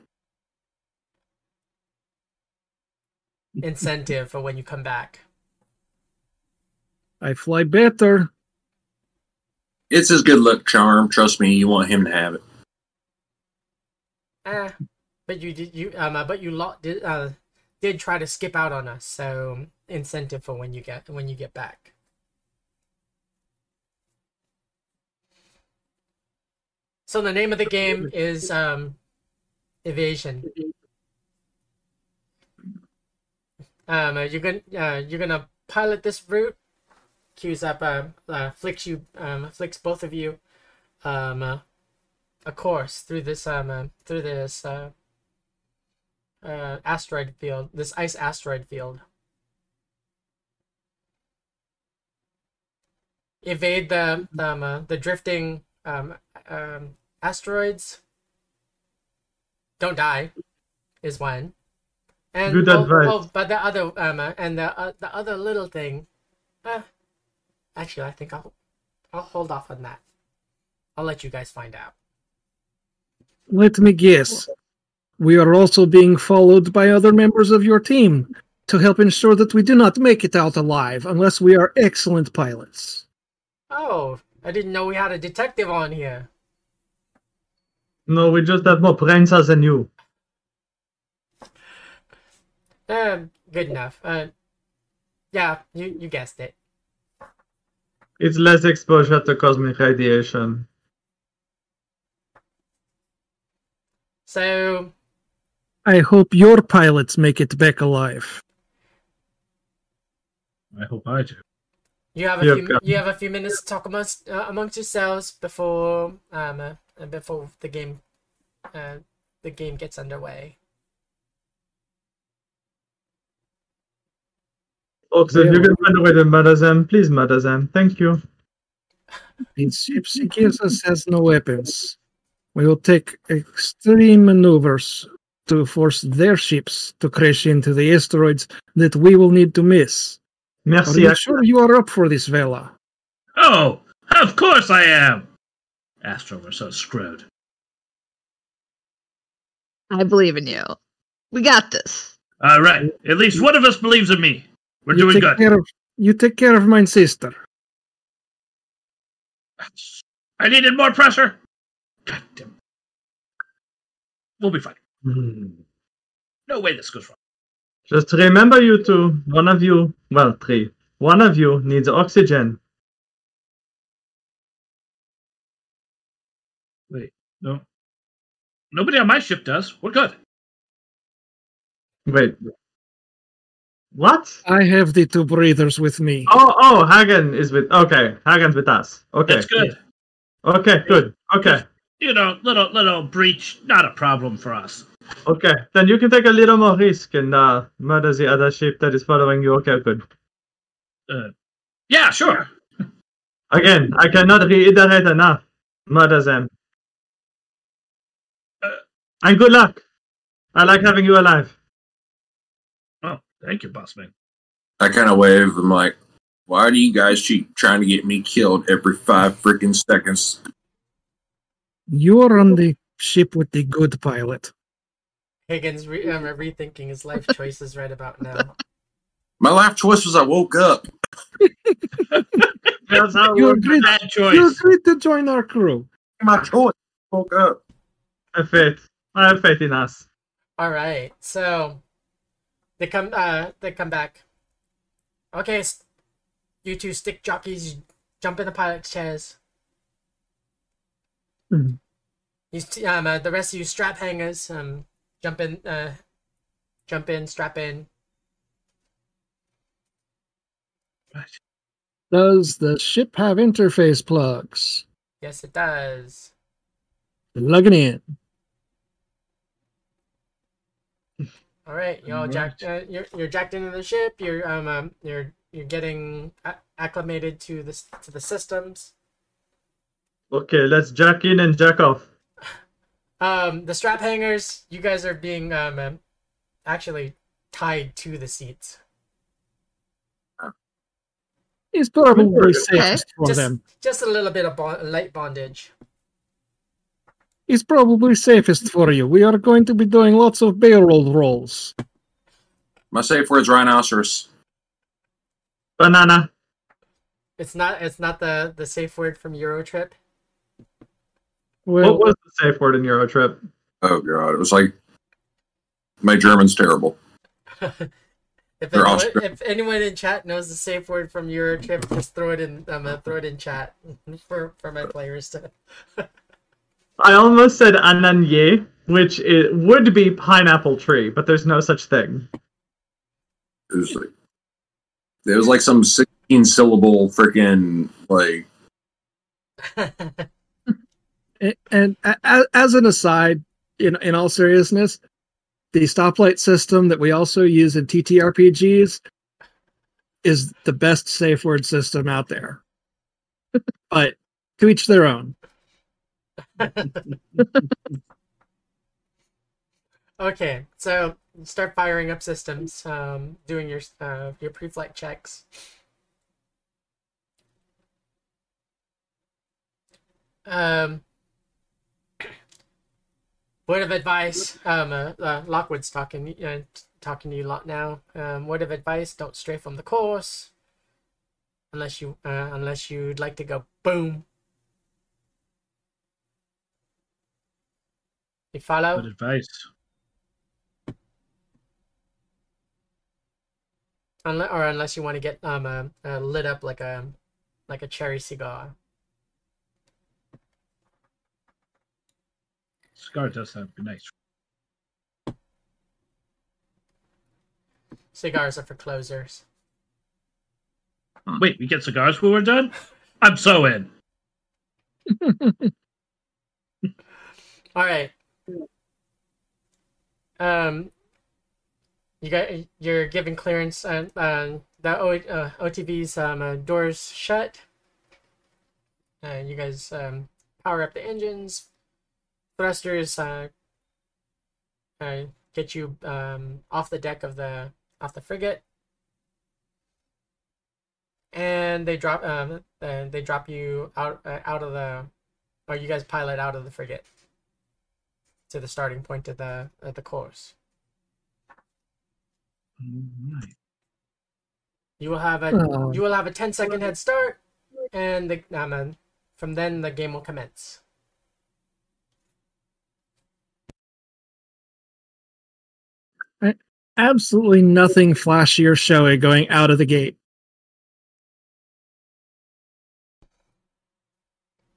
S2: Incentive for when you come back.
S4: I fly better.
S3: It's his good luck charm. Trust me, you want him to have it.
S2: Eh, but you did you um uh, but you lot did uh did try to skip out on us, so incentive for when you get when you get back. So the name of the game is um evasion. Um, you're gonna uh, you're gonna pilot this route. Queues up uh, uh flicks you um flicks both of you um uh, a course through this um uh, through this uh, uh asteroid field this ice asteroid field evade the um uh, the drifting um um asteroids don't die is one and
S5: Good
S2: oh,
S5: advice.
S2: oh, but the other um uh, and the uh, the other little thing uh, actually i think i'll i'll hold off on that i'll let you guys find out
S4: Let me guess. We are also being followed by other members of your team to help ensure that we do not make it out alive unless we are excellent pilots.
S2: Oh, I didn't know we had a detective on here.
S5: No, we just have more brains than you.
S2: Um, good enough. Uh, yeah, you you guessed it.
S5: It's less exposure to cosmic radiation.
S2: So
S4: I hope your pilots make it back alive.
S6: I hope I do.
S2: you have a
S5: Yeah,
S2: few
S5: go.
S2: you have a few minutes to talk amongst uh, amongst yourselves before um uh, before the game uh, the game gets underway.
S5: Folks, if you can find a way to murder them, please murder them. Thank you.
S4: These ships he gives us has no weapons. We will take extreme maneuvers to force their ships to crash into the asteroids that we will need to miss. Are
S5: Merci.
S4: you sure you are up for this, Vela?
S6: Oh, of course I am. Astro, we're so screwed.
S1: I believe in you. We got this.
S6: All right, at least one of us believes in me. We're
S4: you
S6: doing
S4: take
S6: good.
S4: Care of, you take care of my sister.
S6: I needed more pressure. God damn. We'll be fine.
S5: Hmm.
S6: No way this goes wrong.
S5: Just remember, you two. One of you, well, three. One of you needs oxygen.
S6: No. Nobody on my ship does. We're good.
S5: Wait. What?
S4: I have the two breathers with me.
S5: Oh, oh, Hagen is with. Okay, Hagen's with us. Okay.
S6: That's good.
S5: Okay, good. Okay,
S6: You know, little little breach, not a problem for us.
S5: okay. Then you can take a little more risk and uh, murder the other ship that is following you. Okay, good.
S6: Yeah, sure.
S5: Again, I cannot reiterate enough. Murder them. And good luck. I like having you alive.
S6: Oh, thank you, boss man.
S3: I kind of wave. I'm like, why do you guys keep trying to get me killed every five freaking seconds?
S4: You're on the ship with the good pilot.
S2: Higgins re- um, rethinking his life choices right about now.
S3: My life choice was I woke up.
S5: That's how
S4: You
S5: works.
S4: agreed,
S6: Bad
S4: you agreed to join our crew.
S3: My choice. Woke up.
S5: I have faith. I have faith in us.
S2: All right, so they come. Uh, they come back. Okay, you two stick jockeys, jump in the pilot's chairs.
S4: Mhm.
S2: You, um, uh, the rest of you strap hangers, um, jump in. Uh, jump in, strap in.
S6: Right.
S4: Does the ship have interface plugs?
S2: Yes, it does.
S4: Lugging in.
S2: All right, you all
S6: Alright.
S2: jacked. Uh, you're you're jacked into the ship. You're um, um you're you're getting acclimated to this to the systems.
S5: Okay, let's jack in and jack off.
S2: Um, the strap hangers. You guys are being um, um actually tied to the seats.
S4: It's probably
S5: Okay.
S4: safest for
S2: Just
S4: them.
S2: just a little bit of bon- light bondage.
S4: It's probably safest for you. We are going to be doing lots of barrel rolls.
S3: My safe word's rhinoceros.
S5: Banana.
S2: It's not it's not the the safe word from Eurotrip.
S4: Well,
S5: what was the safe word in Eurotrip?
S3: Oh god, it was like my German's terrible.
S2: if
S3: They're
S2: anyone, if anyone in chat knows the safe word from Eurotrip, just throw it in. I'm gonna throw it in chat for for my players to.
S5: I almost said ananye, which it would be pineapple tree, but there's no such thing.
S3: It was like it was like some sixteen syllable freaking like
S4: a- and a- a- as an aside, in in all seriousness, the stoplight system that we also use in TTRPGs is the best safe word system out there. but to each their own.
S2: Okay, so start firing up systems. Um, doing your uh your pre-flight checks. Um, word of advice. Um, uh, uh, Lockwood's talking, uh, talking to you a lot now. Um, word of advice: don't stray from the course, unless you, uh, unless you'd like to go boom. You follow?
S6: Good advice.
S2: Unle- or unless you want to get um uh, uh, lit up like a like a cherry cigar.
S6: Scar does sound nice.
S2: Cigars are for closers.
S6: Wait, we get cigars when we're done? I'm so in.
S2: All right. Um, you got you're giving clearance and uh, the o, uh, OTV's um, uh, doors shut. Uh, you guys um, power up the engines. Thrusters uh, uh, get you um, off the deck of the off the frigate, and they drop um, uh, they drop you out uh, out of the, or you guys pilot out of the frigate to the starting point of the of the course.
S6: Alright.
S2: You will have a
S4: Oh.
S2: you will have a 10 second head start, and the um, uh, from then the game will commence.
S4: Absolutely nothing flashy or showy going out of the gate.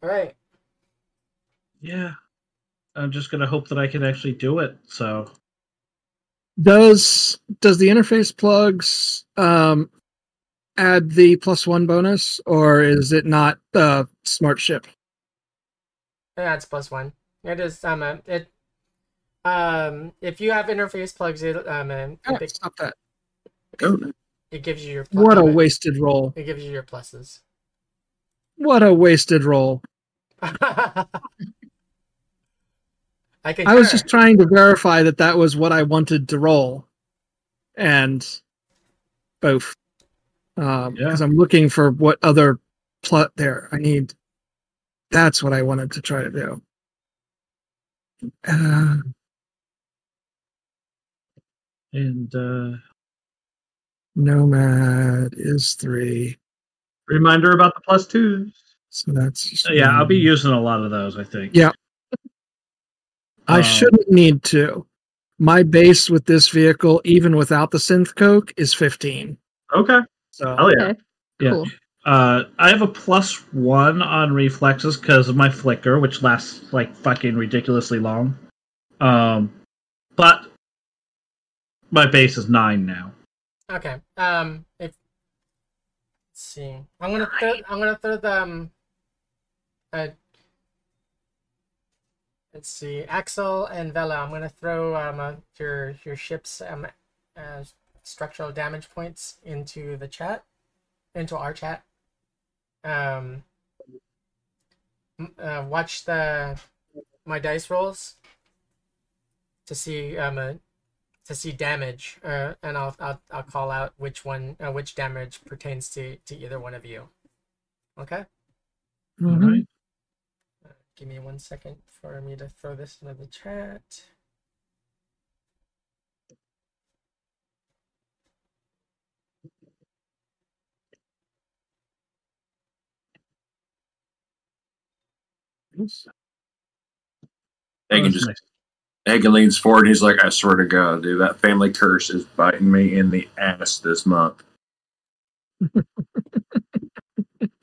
S2: All right.
S6: Yeah. I'm just gonna hope that I can actually do it. So
S4: Does does the interface plugs um, add the plus one bonus, or is it not uh, smart ship?
S2: Yeah, it's plus one. It is um uh, it um if you have interface plugs it um uh,
S4: Oh,
S2: it,
S4: stop that!
S3: Go.
S2: it gives you your pl-
S4: What a
S2: um,
S4: wasted roll!
S2: It gives you your pluses.
S4: What a wasted roll!
S2: I can.
S4: I was just trying to verify that that was what I wanted to roll, and both. Um,
S6: Yeah.
S4: because I'm looking for what other plot there. I need. That's what I wanted to try to do. Uh,
S6: and uh
S4: Nomad is three,
S5: Reminder about the plus twos.
S4: so that's
S6: yeah, I'll be using a lot of those, I think.
S4: Yeah. I
S6: Um,
S4: shouldn't need to. My base with this vehicle, even without the synth coke, is 15.
S5: Okay.
S4: So
S5: Hell yeah.
S1: Okay.
S6: Yeah.
S1: Cool.
S6: Uh, I have a plus one on reflexes because of my flicker, which lasts like fucking ridiculously long. Um, but my base is nine now.
S2: Okay. Um. If let's see, I'm gonna throw. I'm gonna throw the um. Uh, let's see, Axel and Vela. I'm gonna throw um uh, your your ship's um uh, structural damage points into the chat, into our chat. Um. Uh, watch the my dice rolls to see um uh, to see damage, uh, and I'll, I'll I'll call out which one uh, which damage pertains to to either one of you. Okay,
S4: mhm.
S6: Alright.
S2: Give me one second for me to throw this into the chat.
S3: Hagen just
S6: nice.
S3: Hagen leans forward. And he's like, "I swear to God, dude, that family curse is biting me in the ass this month."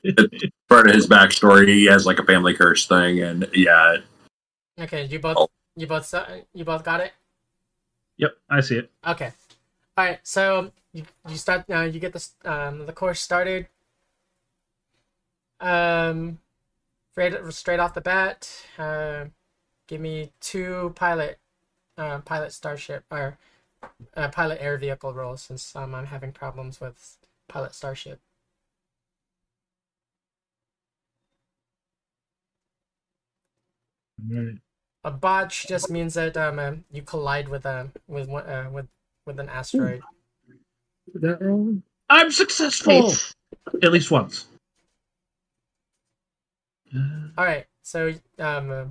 S3: Part of his backstory, he has like a family curse thing, and yeah,
S2: Okay, you both
S3: Oh.
S2: you both uh, you both got it.
S6: Yep, I see it.
S2: Okay, all right. So you you start uh, you get this um the course started. Um, straight straight off the bat, uh, give me two pilot, uh, pilot starship or uh, pilot air vehicle rolls since um, I'm having problems with pilot starship.
S6: Alright.
S2: A botch just means that um uh, you collide with a with one uh, with with an asteroid.
S4: Did that roll?
S6: I'm successful at least once. Uh,
S2: All right, so um, uh,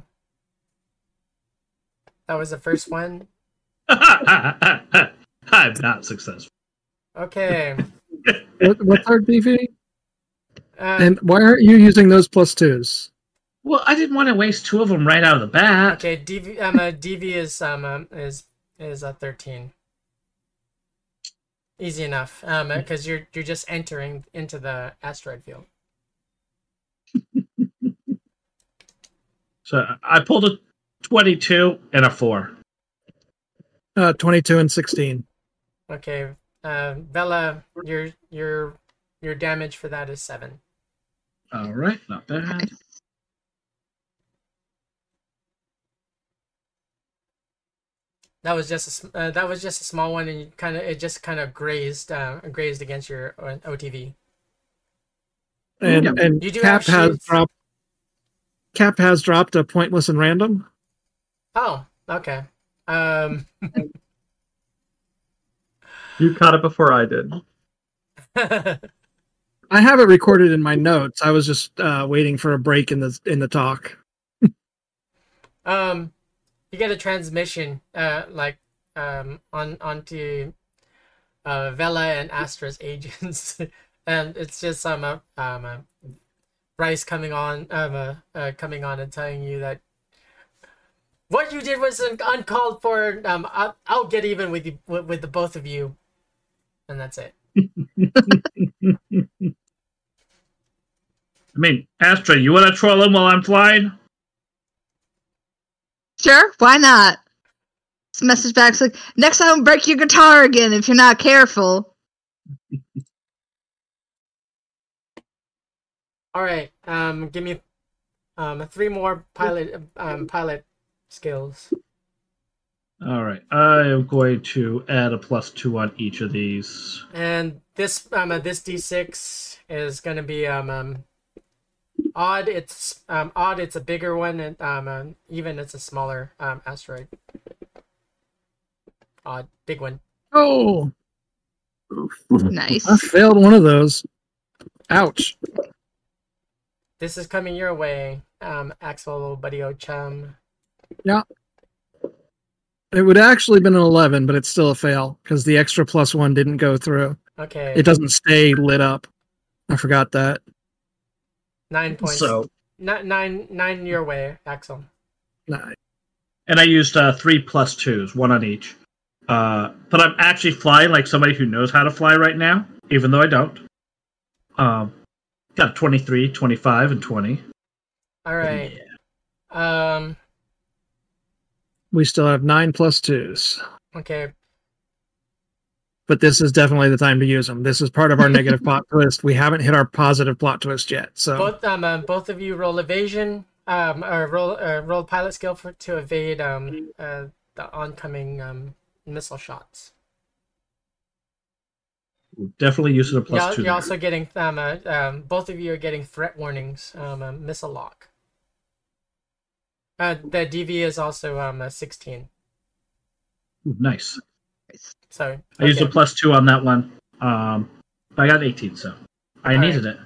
S2: that was the first one.
S6: I'm not successful.
S2: Okay,
S4: What, what's our DV?
S2: uh,
S4: And why aren't you using those plus twos?
S6: Well, I didn't want to waste two of them right out of the bat.
S2: okay. DV um uh, DV is um, um is is a thirteen. Easy enough, um, because you're you're just entering into the asteroid field.
S6: So I pulled a 22 and a 4.
S4: Uh, 22 and 16.
S2: Okay, uh, Vela, your your your damage for that is seven.
S6: All right, not bad.
S2: That was just a, uh, that was just a small one, and kind of it just kind of grazed uh, grazed against your uh, OTV.
S4: And and
S2: You do
S4: Cap
S2: have
S4: has dropped. Cap has dropped a pointless and random.
S2: Oh, okay. Um,
S5: You caught it before I did.
S4: I have it recorded in my notes. I was just uh, waiting for a break in the in the talk.
S2: um, you get a transmission, uh, like um, on onto uh, Vela and Astra's agents, and it's just some um, uh, um, uh, Bryce coming on, um, uh, uh, coming on and telling you that what you did was un- uncalled for. Um, I'll, I'll get even with you with, with the both of you, and that's it.
S6: I mean, Astra, you want to troll him while I'm flying?
S1: Sure, why not? This message back's like, next time break your guitar again if you're not careful.
S2: All right. Um, give me um three more pilot um pilot skills.
S6: All right, I am going to add a plus two on each of these.
S2: And this um uh, this d6 is gonna be um, um odd. It's um odd. It's a bigger one, and um uh, even it's a smaller um asteroid. Odd, big one.
S4: Oh,
S1: Nice.
S4: I failed one of those. Ouch.
S2: This is coming your way, um Axel, buddy, oh chum.
S4: It would actually been an eleven, but it's still a fail because the extra plus one didn't go through.
S2: Okay,
S4: It doesn't stay lit up. I forgot that.
S2: Nine points.
S6: So,
S2: Ni- nine nine your way, Axel.
S4: Nine.
S6: and I used uh, three plus twos, one on each. Uh, but I'm actually flying like somebody who knows how to fly right now, even though I don't. Um, got a 23, 25, and 20.
S2: All right. Um.
S4: we still have nine plus twos,
S2: Okay.
S4: But this is definitely the time to use them. This is part of our negative plot twist. We haven't hit our positive plot twist yet, so
S2: Both um, um both of you roll evasion um or roll uh, roll pilot skill for to evade um uh the oncoming um missile shots.
S6: Definitely using a plus
S2: You're,
S6: two.
S2: you're
S6: there.
S2: also getting um, uh, um both of you are getting threat warnings um uh, missile lock. Uh, the DV is also um a 16.
S6: Ooh, nice.
S2: So
S6: I used a plus two on that one. Um, I got 18, so I
S2: All
S6: needed it.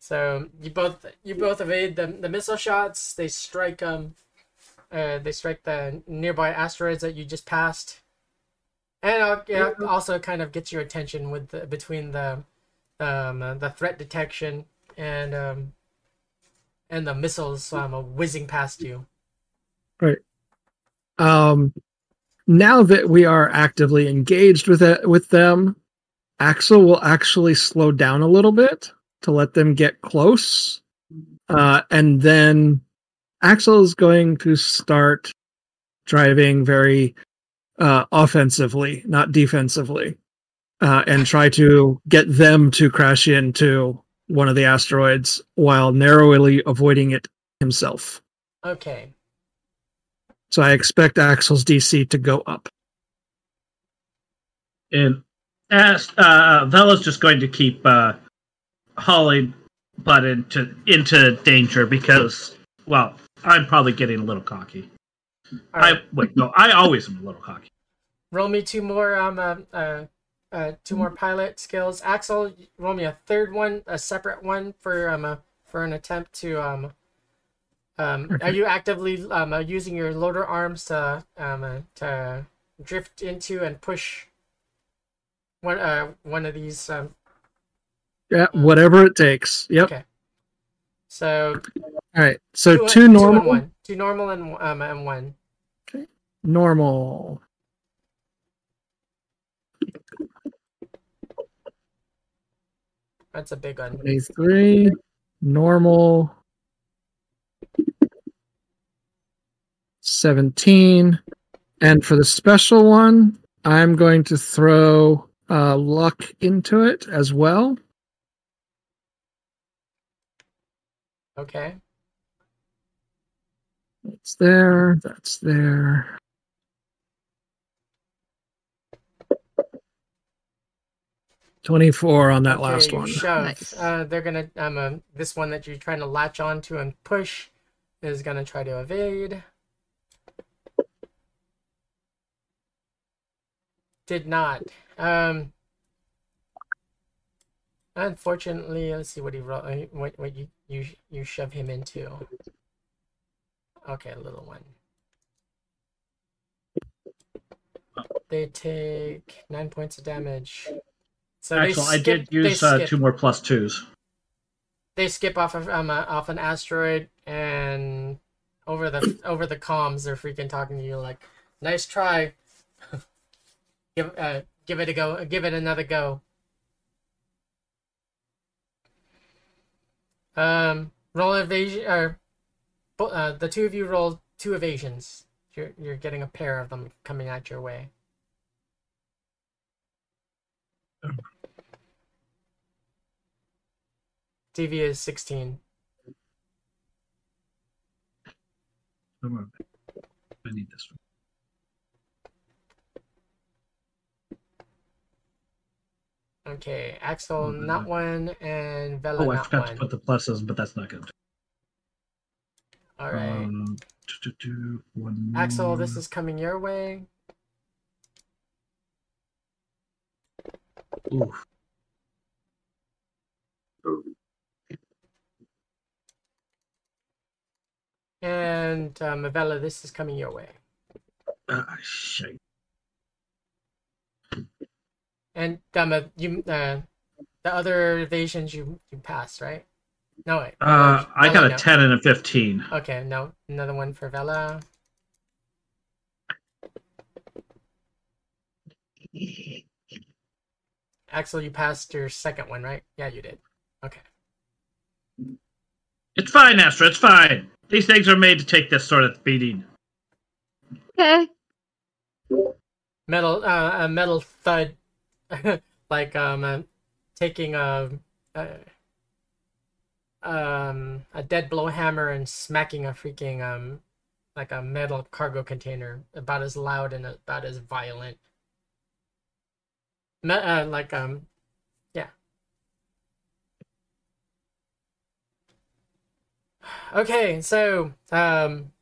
S2: So you both you both evade the the missile shots. They strike um, uh, they strike the nearby asteroids that you just passed, and uh, yeah, also kind of gets your attention with the, between the um uh, the threat detection and um and the missiles um uh, whizzing past you. Right.
S4: Um now that we are actively engaged with it with them axel will actually slow down a little bit to let them get close uh and then axel is going to start driving very uh offensively not defensively uh and try to get them to crash into one of the asteroids while narrowly avoiding it himself
S2: Okay.
S4: So i expect axel's dc to go up
S6: And as uh, Vela's just going to keep uh, hauling butt into into danger because, well, I'm probably getting a little cocky.
S2: All right.
S6: I wait, no, I always am a little cocky.
S2: roll me two more um uh, uh, uh two more pilot skills. Axel, roll me a third one, a separate one for um a, for an attempt to um um are you actively um uh, using your loader arms to um uh, to drift into and push one uh one of these um
S4: Yeah, whatever it takes. Yep.
S2: Okay. so
S4: All right. So
S2: two,
S4: two normal,
S2: one two normal and um and one
S4: normal.
S2: that's a big one
S4: Twenty-three, normal. 17. And for the special one, I'm going to throw uh, luck into it as well.
S2: Okay.
S4: That's there. That's there. Twenty-four on that
S2: okay,
S4: last one.
S2: Shove.
S1: Nice.
S2: Uh, they're gonna. Um, uh, this one that you're trying to latch onto and push is gonna try to evade. Did not. Um. Unfortunately, let's see what he ro- uh, what what you you you shove him into. Okay, little one. They take nine points of damage. So
S6: Actually, I did use uh, two more plus twos.
S2: they skip off of um, uh, off an asteroid and over the over the comms they're freaking talking to you like nice try give uh give it a go give it another go um roll evasion or uh, the two of you roll two evasions you're you're getting a pair of them coming at your way DV is 16
S6: Come on. I need this one.
S2: Okay, Axel,
S6: Mhm.
S2: not one, and Vela,
S6: Oh, I forgot
S2: one.
S6: to put the pluses, but that's not good.
S2: All right,
S6: Um, do, do, do,
S2: Axel, this is coming your way.
S6: Ooh,
S2: And um, Vela, this is coming your way.
S6: ah, shit.
S2: And you, uh, the other evasions you you passed, right? No, wait.
S6: Uh, I got a
S2: no.
S6: 10 and a 15.
S2: Okay, no, another one for Vela. Axel, you passed your second one, right? Yeah, you did. Okay.
S6: It's fine, Astra. It's fine. These things are made to take this sort of beating.
S1: Okay.
S2: metal uh, a metal thud like um uh, taking a, a um a dead blow hammer and smacking a freaking um like a metal cargo container about as loud and about as violent Me- uh, like um yeah okay so um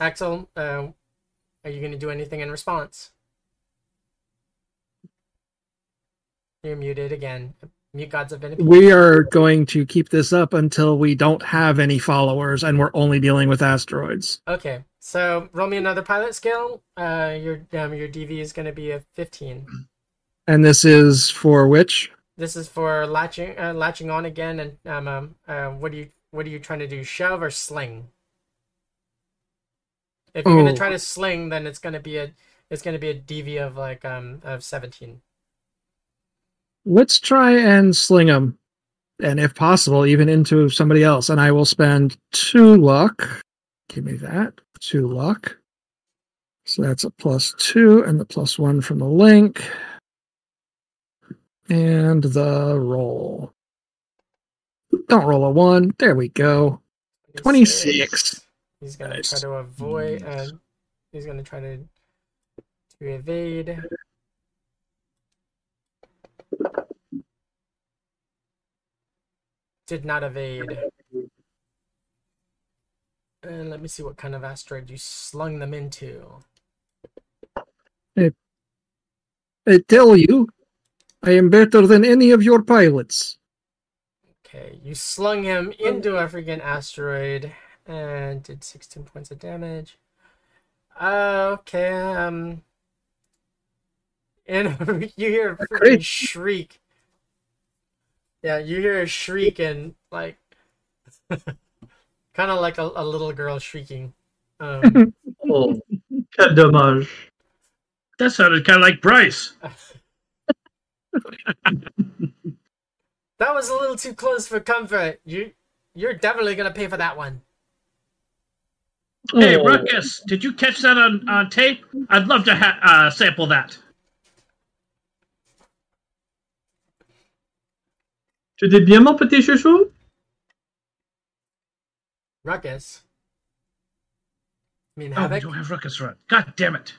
S2: axel uh, are you going to do anything in response? You're muted again. Mute gods have been.
S4: We are going to keep this up until we don't have any followers and we're only dealing with asteroids.
S2: Okay, so roll me another pilot skill. Uh, your um, your DV is going to be a 15.
S4: And this is for which?
S2: This is for latching uh, latching on again. And um, um uh, what do you what are you trying to do? Shove or sling? If you're gonna
S4: Oh.
S2: try to sling, then it's gonna be a it's gonna be a DV of like um of 17.
S4: Let's try and sling them. And if possible, even into somebody else. And I will spend two luck. Give me that. Two luck. So that's a plus two and the plus one from the link. And the roll. Don't roll a one. There we go. 26.
S2: He's gonna
S3: Nice.
S2: try to avoid. Uh, he's gonna try to to evade. Did not evade. And let me see what kind of asteroid you slung them into.
S4: I tell you, I am better than any of your pilots.
S2: Okay, you slung him into a freaking asteroid and did 16 points of damage. Uh, okay, um. And you hear a freaking shriek. Yeah, you hear a shriek and, like. kind of like a, a little girl shrieking. Um,
S5: Oh, quel dommage.
S6: That sounded kind of like Bryce.
S2: that was a little too close for comfort. You, you're definitely gonna pay for that one.
S6: Hey,
S4: Oh.
S6: Ruckus, did you catch that on, on tape? I'd love to ha- uh, sample that.
S5: Tu dis bien, mon petit chouchou?
S2: Ruckus. I mean,
S6: Oh, we don't have Ruckus run. God damn it.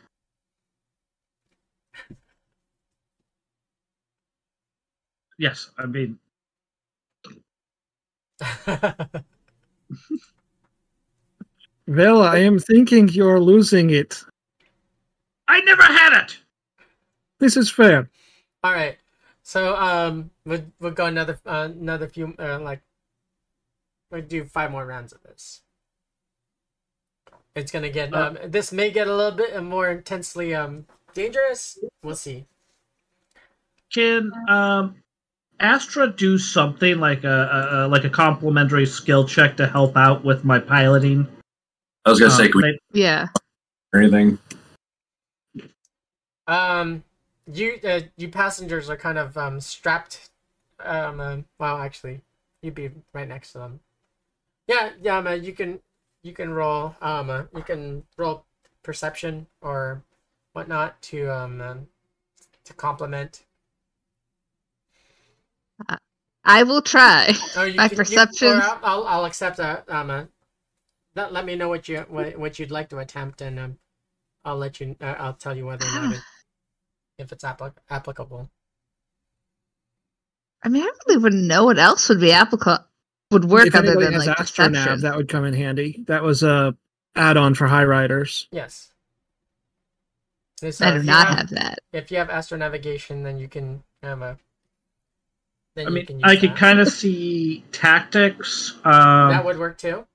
S6: yes, I mean,
S4: Vela, I am thinking you're losing it.
S6: I never had it.
S4: This is fair.
S2: All right. So um, we'll we'll go another uh, another few uh, like we'll do five more rounds of this. It's gonna get um, this may get a little bit more intensely um dangerous. We'll see.
S6: Can um, Astra do something like a, a, a like a complimentary skill check to help out with my piloting?
S3: I was gonna say,
S6: Um,
S3: can we
S1: Yeah.
S3: or anything?
S2: Um, you uh, you passengers are kind of um strapped. Um, uh, well, actually, you'd be right next to them. Yeah, yeah, um, uh, you can you can roll um uh, you can roll perception or whatnot to um, um to complement.
S1: I will try.
S2: Oh, you
S1: My
S2: can,
S1: perception-
S2: or I'll, I'll I'll accept that. um a, let, let me know what you what, what you'd like to attempt and um I'll let you uh, I'll tell you whether or not it, if it's applic- applicable.
S1: I mean, I really wouldn't know what else would be applicable would work
S4: if
S1: other than
S4: has
S1: like
S4: astronav, that would come in handy. That was a add-on for Highriders.
S2: Yes. And so
S1: I do not have that.
S2: If you have astronavigation, then you can have a. Then
S6: I
S2: you
S6: mean,
S2: can use
S6: I could kind of see tactics. Um,
S2: that would work too.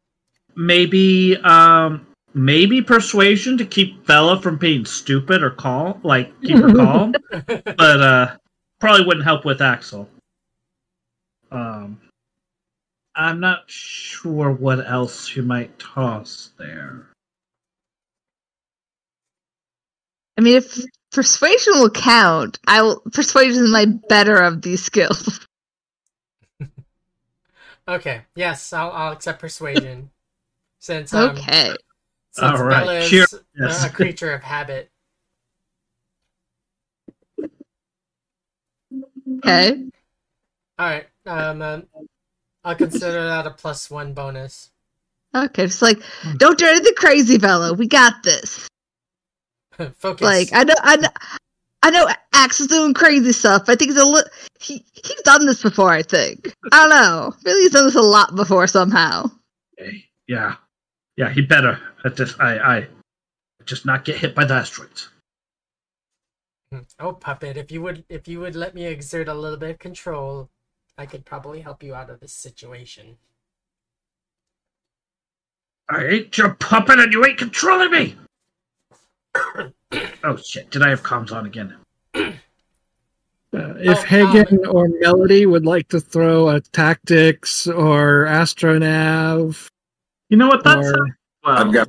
S6: maybe um maybe persuasion to keep Vela from being stupid or calm like keep her calm but uh probably wouldn't help with Axel um I'm not sure what else you might toss there
S1: I mean, if persuasion will count, I will. Persuasion is my better of these skills.
S2: okay. Yes, I'll I'll accept persuasion. Since um,
S1: okay.
S2: Since
S6: All right,
S2: Vela is
S6: cheer-
S2: uh,
S6: yes.
S2: a creature of habit.
S1: Okay.
S2: All right. Um, um, I'll consider that a plus one bonus.
S1: Okay. it's like, don't do anything crazy, Vela. We got this.
S2: Focus.
S1: Like, I know, I know, I know. Axe is doing crazy stuff. I think he's a li- he he's done this before. I think. I don't know. Really, he's done this a lot before somehow.
S6: Okay, yeah yeah he better at this I I just not get hit by the asteroids
S2: Oh, puppet! If you would, if you would let me exert a little bit of control, I could probably help you out of this situation.
S6: I ain't your puppet and you ain't controlling me oh shit did I have comms on again
S4: Uh, if
S2: Oh,
S4: Hagen or Melody would like to throw a tactics or astronav,
S5: You know what? That's
S4: or
S5: sounds well.
S3: I've got,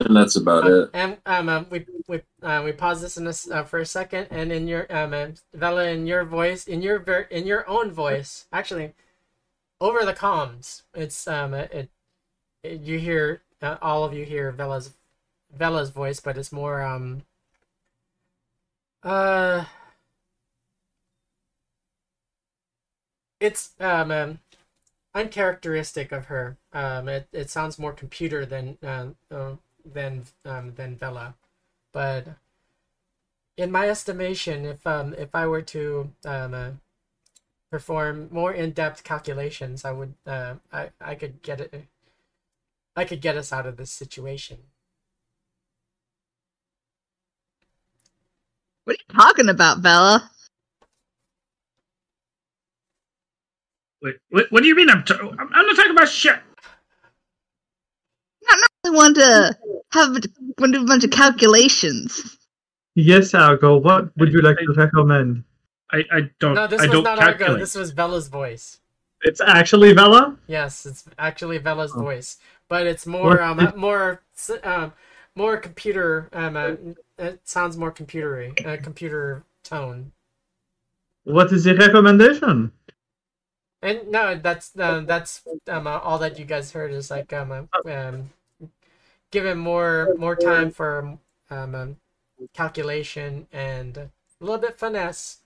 S3: and that's about it.
S2: And um, um we we uh, we pause this in a s uh, for a second, and in your um, uh, Vela, in your voice, in your ver- in your own voice, actually, over the comms, it's um, uh, it, it you hear uh, all of you hear Vela's Vela's voice, but it's more um, uh, it's um, um uncharacteristic of her. Um, it, it sounds more computer than uh, uh, than um, than Vela, but in my estimation, if um if I were to um uh, perform more in depth calculations, I would uh I I could get it. I could get us out of this situation.
S1: What are you talking about, Vela?
S6: Wait, what, what do you mean? I'm, t- I'm I'm not talking about shit.
S1: I not really want to have a, want to do a bunch of calculations.
S5: Yes, Algo. What would you like to recommend?
S6: I, I don't.
S2: No, this
S6: I
S2: was
S6: don't
S2: not
S6: calculate.
S2: Argo. This was Vela's voice.
S5: It's actually Vela.
S2: Yes, it's actually Vela's
S5: Oh.
S2: voice, but it's more um
S5: did-
S2: more um more computer um uh, it sounds more computery uh, computer tone.
S5: What is the recommendation?
S2: And no, that's uh, that's um uh, all that you guys heard is like um um give him more more time for um, um calculation and a little bit finesse.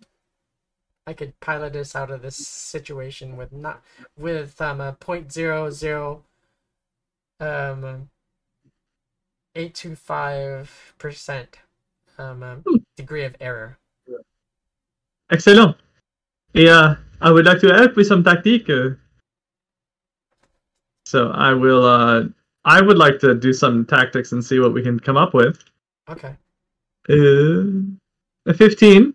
S2: I could pilot us out of this situation with not with um a point zero zero um eight two five percent um, um degree of error.
S5: Excellent. Euh, I would like to help with some tactique. uh. So I will. Uh, I would like to do some tactics and see what we can come up with.
S2: Okay.
S5: Uh, a fifteen.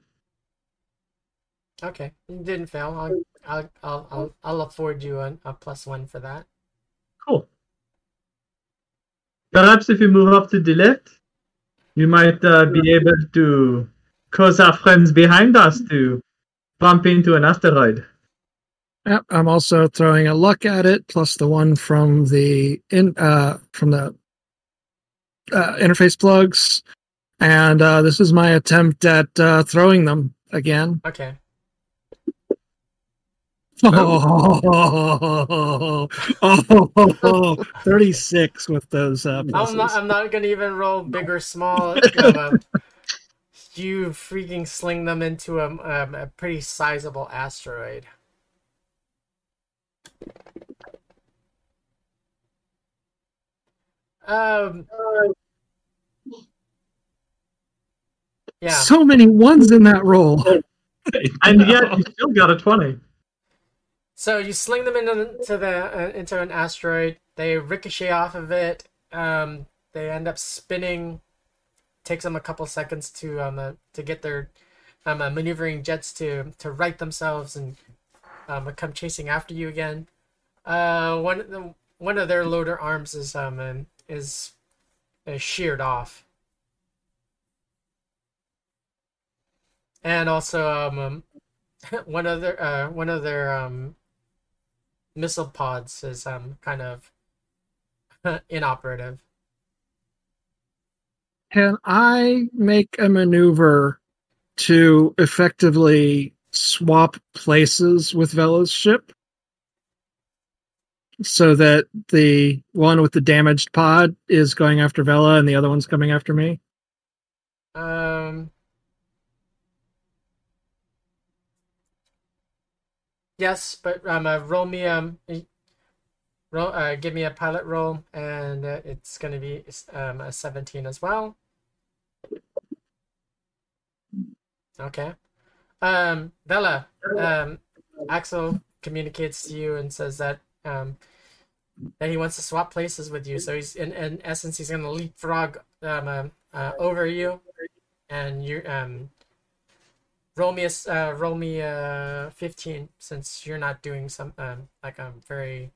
S2: Okay. You didn't fail. I'll I'll I'll I'll, I'll afford you a, a plus one for that.
S5: Cool. Perhaps if you move up to the left, you might uh, be able to cause our friends behind us to bump into an asteroid.
S4: Yep, I'm also throwing a luck at it, plus the one from the in uh from the uh, interface plugs, and uh, this is my attempt at uh, throwing them again.
S2: Okay.
S4: Oh, oh, 36 with those uh,
S2: I'm not. I'm not gonna even roll big or small. you freaking sling them into a, um, a pretty sizable asteroid. Um. Yeah.
S4: So many ones in that roll.
S5: And yet you still got a twenty.
S2: So you sling them into the uh, into an asteroid. They ricochet off of it. Um, they end up spinning. Takes them a couple seconds to um uh, to get their um uh, maneuvering jets to to right themselves and um come chasing after you again. Uh, one of the, one of their loader arms is um um, is is sheared off. And also um, um one of their uh one of their um missile pods is um kind of inoperative.
S4: Can I make a maneuver to effectively swap places with Vela's ship? So that the one with the damaged pod is going after Vela and the other one's coming after me?
S2: Um. Yes, but um, uh, roll me um, roll uh, give me a pilot roll, and uh, it's gonna be um a seventeen as well. Okay. Um, Vela, um, Axel communicates to you and says that um that he wants to swap places with you. So he's in, in essence he's gonna leapfrog um uh, uh, over you, and you um roll me a s- uh, roll me a fifteen since you're not doing some um like a very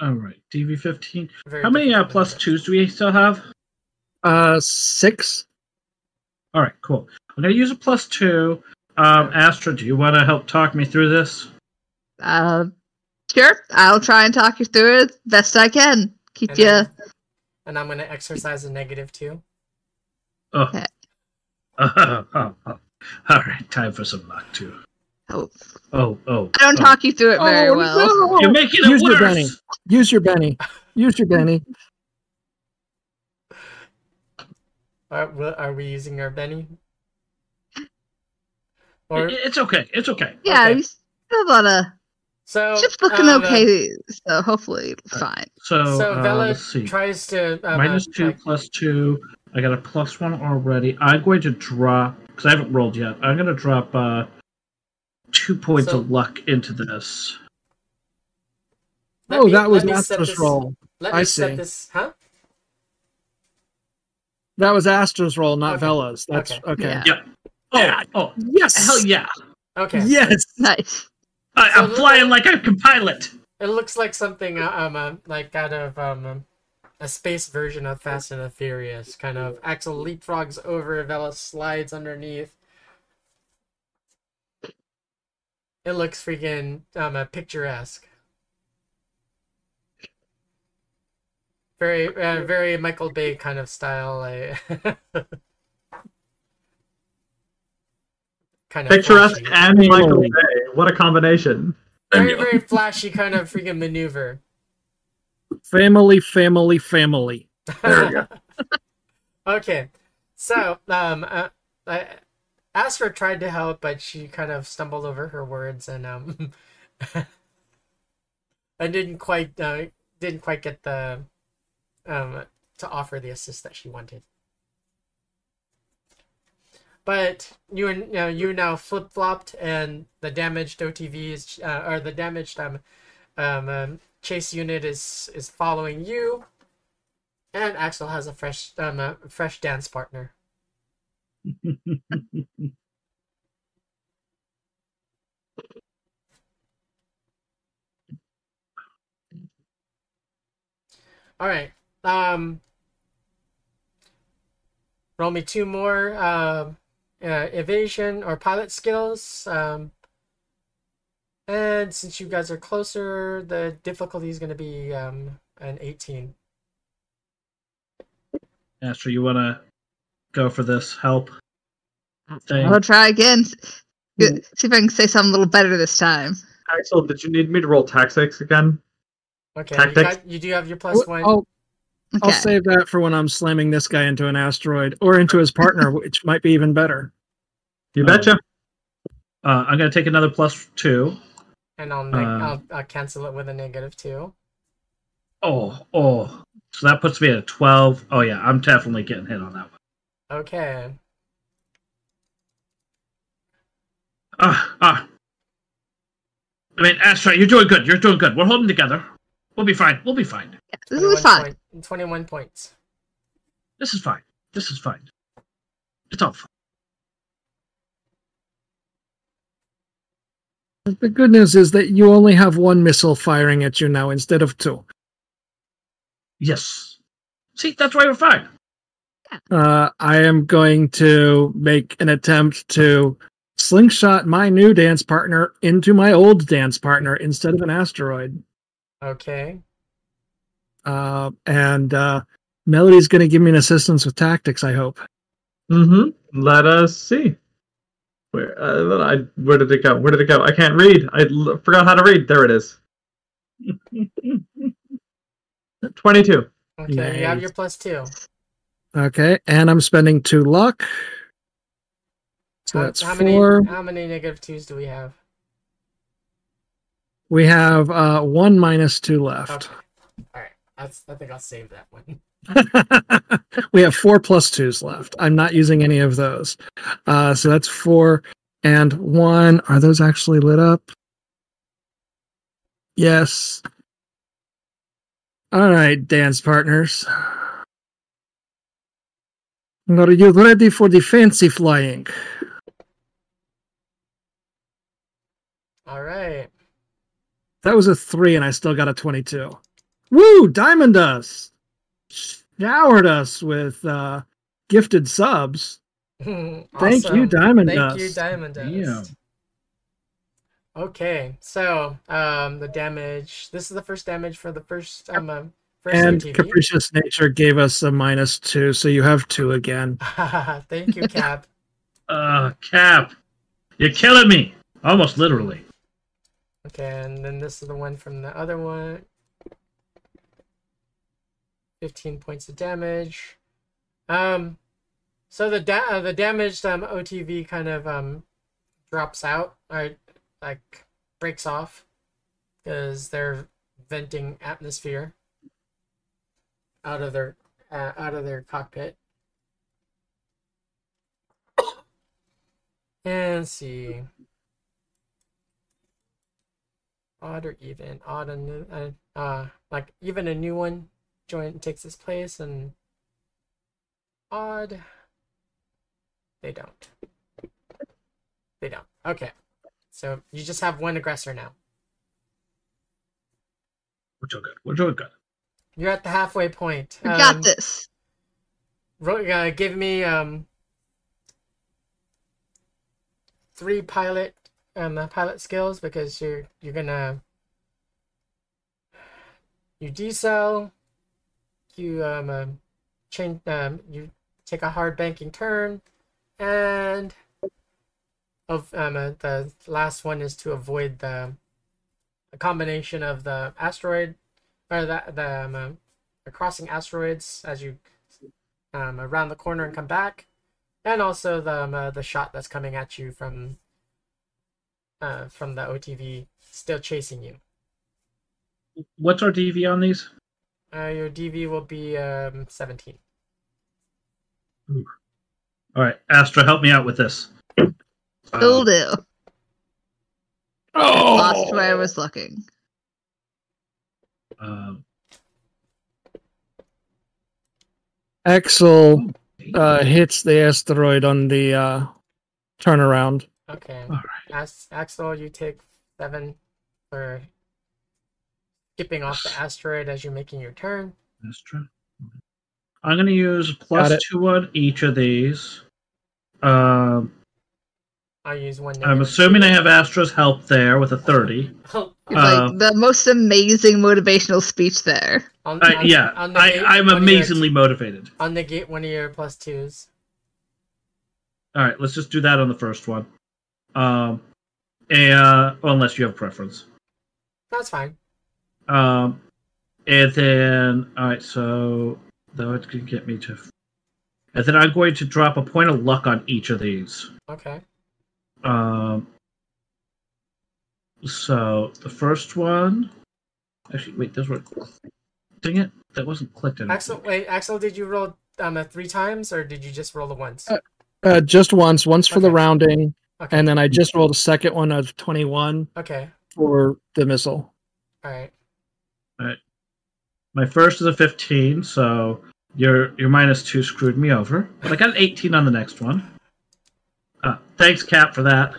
S6: All right, DV fifteen.
S2: very.
S6: How many uh,
S2: difficult
S6: plus
S2: maneuver.
S6: twos do we still have?
S4: Uh, six.
S6: All right, cool. I'm gonna use a plus two. Um, Astra, do you want to help talk me through this?
S1: Uh, sure. I'll try and talk you through it best I can. Keep
S2: And
S1: you.
S2: then- And I'm gonna exercise a negative two.
S6: Oh.
S1: Okay.
S6: oh, oh. All right, time for some luck too.
S1: Oh,
S6: Oh, oh.
S1: I don't
S6: oh.
S1: talk you through it very
S4: Oh,
S1: well.
S4: no!
S6: You're making it
S4: Use your
S6: worse.
S4: Benny. Use your Benny. Use your Benny.
S2: Are, are we using our Benny?
S6: It-
S2: Or
S6: It's okay. It's okay.
S1: Yeah,
S2: Okay.
S1: you still got a
S2: so
S1: ship's looking
S2: uh,
S1: okay, so hopefully it's fine.
S6: So,
S2: So
S6: uh,
S2: Vela
S6: let's
S2: tries to uh,
S6: two,
S2: like-
S6: plus two. I got a plus one already. I'm going to drop because I haven't rolled yet. I'm going to drop uh, two points
S2: So-
S6: of luck into this.
S4: oh,
S2: me-
S4: that was
S2: let me set this-
S4: roll.
S2: Let
S4: I
S2: me set
S4: see.
S2: this, huh?
S4: That was Astra's roll, not
S2: Okay.
S4: Vela's. That's
S2: Okay.
S4: okay.
S1: Yeah.
S6: Oh, oh,
S4: Yes.
S6: hell yeah!
S2: Okay.
S4: Yes.
S1: Nice.
S6: I,
S2: So
S6: I'm
S2: the-
S6: flying like I can pilot.
S2: It looks like something uh, um uh, like out of um, um a space version of Fast and the Furious. Kind of Axel leapfrogs over, Vela slides underneath. It looks freaking um uh, picturesque. Very uh, very Michael Bay kind of style. Like kind of
S5: Picturesque
S2: flashy.
S5: and Michael Bay. What a combination.
S2: very very flashy kind of freaking maneuver.
S4: Family, family, family.
S3: there we go.
S2: Okay, so um, uh, I, Astra tried to help, but she kind of stumbled over her words and um, I didn't quite uh, didn't quite get the um to offer the assist that she wanted. But you you know you're now flip flopped, and the damaged OTV is uh, or the damaged um, um, um chase unit is is following you, and Axel has a fresh um a fresh dance partner. All right. Um, roll me two more uh, uh, evasion or pilot skills. Um, and since you guys are closer, the difficulty is going to be um, an 18.
S6: Astra, you want to go for this help? thing?
S1: I'll try again. See if I can say something a little better this time.
S5: Axel, did you need me to roll tactics again?
S2: Okay, you,
S5: Tactics.
S2: got, you do have your plus one.
S4: I'll, I'll save that for when I'm slamming this guy into an asteroid or into his partner, which might be even better.
S5: You
S6: Oh.
S5: betcha.
S6: Uh, I'm going to take another plus two.
S2: And I'll, neg-
S6: Uh,
S2: I'll, I'll cancel it with a negative two.
S6: Oh, oh. So that puts me at a 12. Oh, yeah, I'm definitely getting hit on that one.
S2: Okay.
S6: Ah, ah. I mean, Astra, you're doing good. You're doing good. We're holding together. We'll be fine. We'll be fine.
S1: This is
S2: 21
S1: fun.
S2: point- 21 points.
S6: This is fine. This is fine. It's all fine.
S4: The good news is that you only have one missile firing at you now instead of two.
S6: Yes. See, that's why we're fine.
S4: Uh, I am going to make an attempt to slingshot my new dance partner into my old dance partner instead of an asteroid.
S2: Okay.
S4: Uh, and uh, Melody's going to give me an assistance with tactics, I hope.
S5: Mm-hmm. Let us see. Where uh, I where did it go? Where did it go? I can't read. I l- forgot how to read. There it is. Twenty-two.
S2: Okay, you have your plus two.
S4: Okay, and I'm spending two luck. So
S2: How-
S4: that's
S2: how
S4: four.
S2: Many, how many negative twos do we have?
S4: We have uh, one minus two left.
S2: Okay. All right. That's, I think I'll save that one.
S4: we have four plus twos left. I'm not using any of those. Uh, so that's four and one. Are those actually lit up? Yes. All right, dance partners. Are you ready for the fancy flying?
S2: All right.
S4: That was a three, and I still got a 22. Woo! Diamond Dust showered us with uh, gifted subs. Thank you,
S2: Awesome.
S4: Diamond
S2: Thank
S4: Dust.
S2: you, Diamond Dust.
S6: Damn.
S2: Okay, so um, the damage. This is the first damage for the first um uh, first
S4: And. Capricious Nature gave us a minus two, so you have two again.
S2: Thank you, Cap.
S6: Uh, Cap, you're killing me. Almost literally.
S2: Okay, and then this is the one from the other one. 15 points of damage. Um, so the da- uh, the damaged um, OTV kind of um drops out, or like breaks off, because they're venting atmosphere out of their uh, out of their cockpit. And see odd or even odd and uh, uh like even a new one join takes its place and odd. They don't. They don't. Okay. So you just have one aggressor now.
S6: We're doing good. We're doing good.
S2: you're at the halfway point.
S1: We got
S2: Um,
S1: this.
S2: ro- uh, give me um three pilot um uh, pilot skills because you're you're gonna you decel you um, um change um you take a hard banking turn and of um uh, the last one is to avoid the a combination of the asteroid or the the, um, uh, the crossing asteroids as you um, around the corner and come back, and also the um, uh, the shot that's coming at you from uh, from the OTV still chasing you.
S6: What's our DV on these?
S2: Uh, your DV will be um, 17.
S6: All right, Astra, help me out with this.
S1: Will do.
S4: Oh,
S1: Lost where I was looking.
S6: um,
S4: Axel uh, hits the asteroid on the uh, turnaround.
S2: Okay.
S6: All right.
S2: As- Axel, you take seven for skipping off the asteroid as you're making your turn.
S6: Astra. I'm going to use two on each of these. Um,
S2: I'll use one.
S6: I'm assuming
S2: two.
S6: I have Astra's help there with a 30.
S2: Oh,
S6: Uh,
S1: like the most amazing motivational speech there.
S2: on,
S6: I,
S2: on-
S6: yeah,
S2: on
S6: I, I'm
S2: one of your-
S6: amazingly motivated.
S2: on the gate one of your plus twos.
S6: All right, let's just do that on the first one. Um, and well, unless you have preference.
S2: That's fine.
S6: Um, and then all right, so that could get me to. And then I'm going to drop a point of luck on each of these.
S2: Okay.
S6: Um, so the first one. Actually, wait, those were. Dang it, that wasn't clicked in.
S2: Axel, wait, Axel, did you roll um three times or did you just roll the once?
S4: Uh, Uh, just once, once for the rounding,
S2: Okay.
S4: and then I just rolled a second one of 21
S2: okay.
S4: for the missile.
S2: All right.
S6: My first is a 15, so your your minus two screwed me over. But I got an 18 on the next one. Uh, thanks, Cap, for that.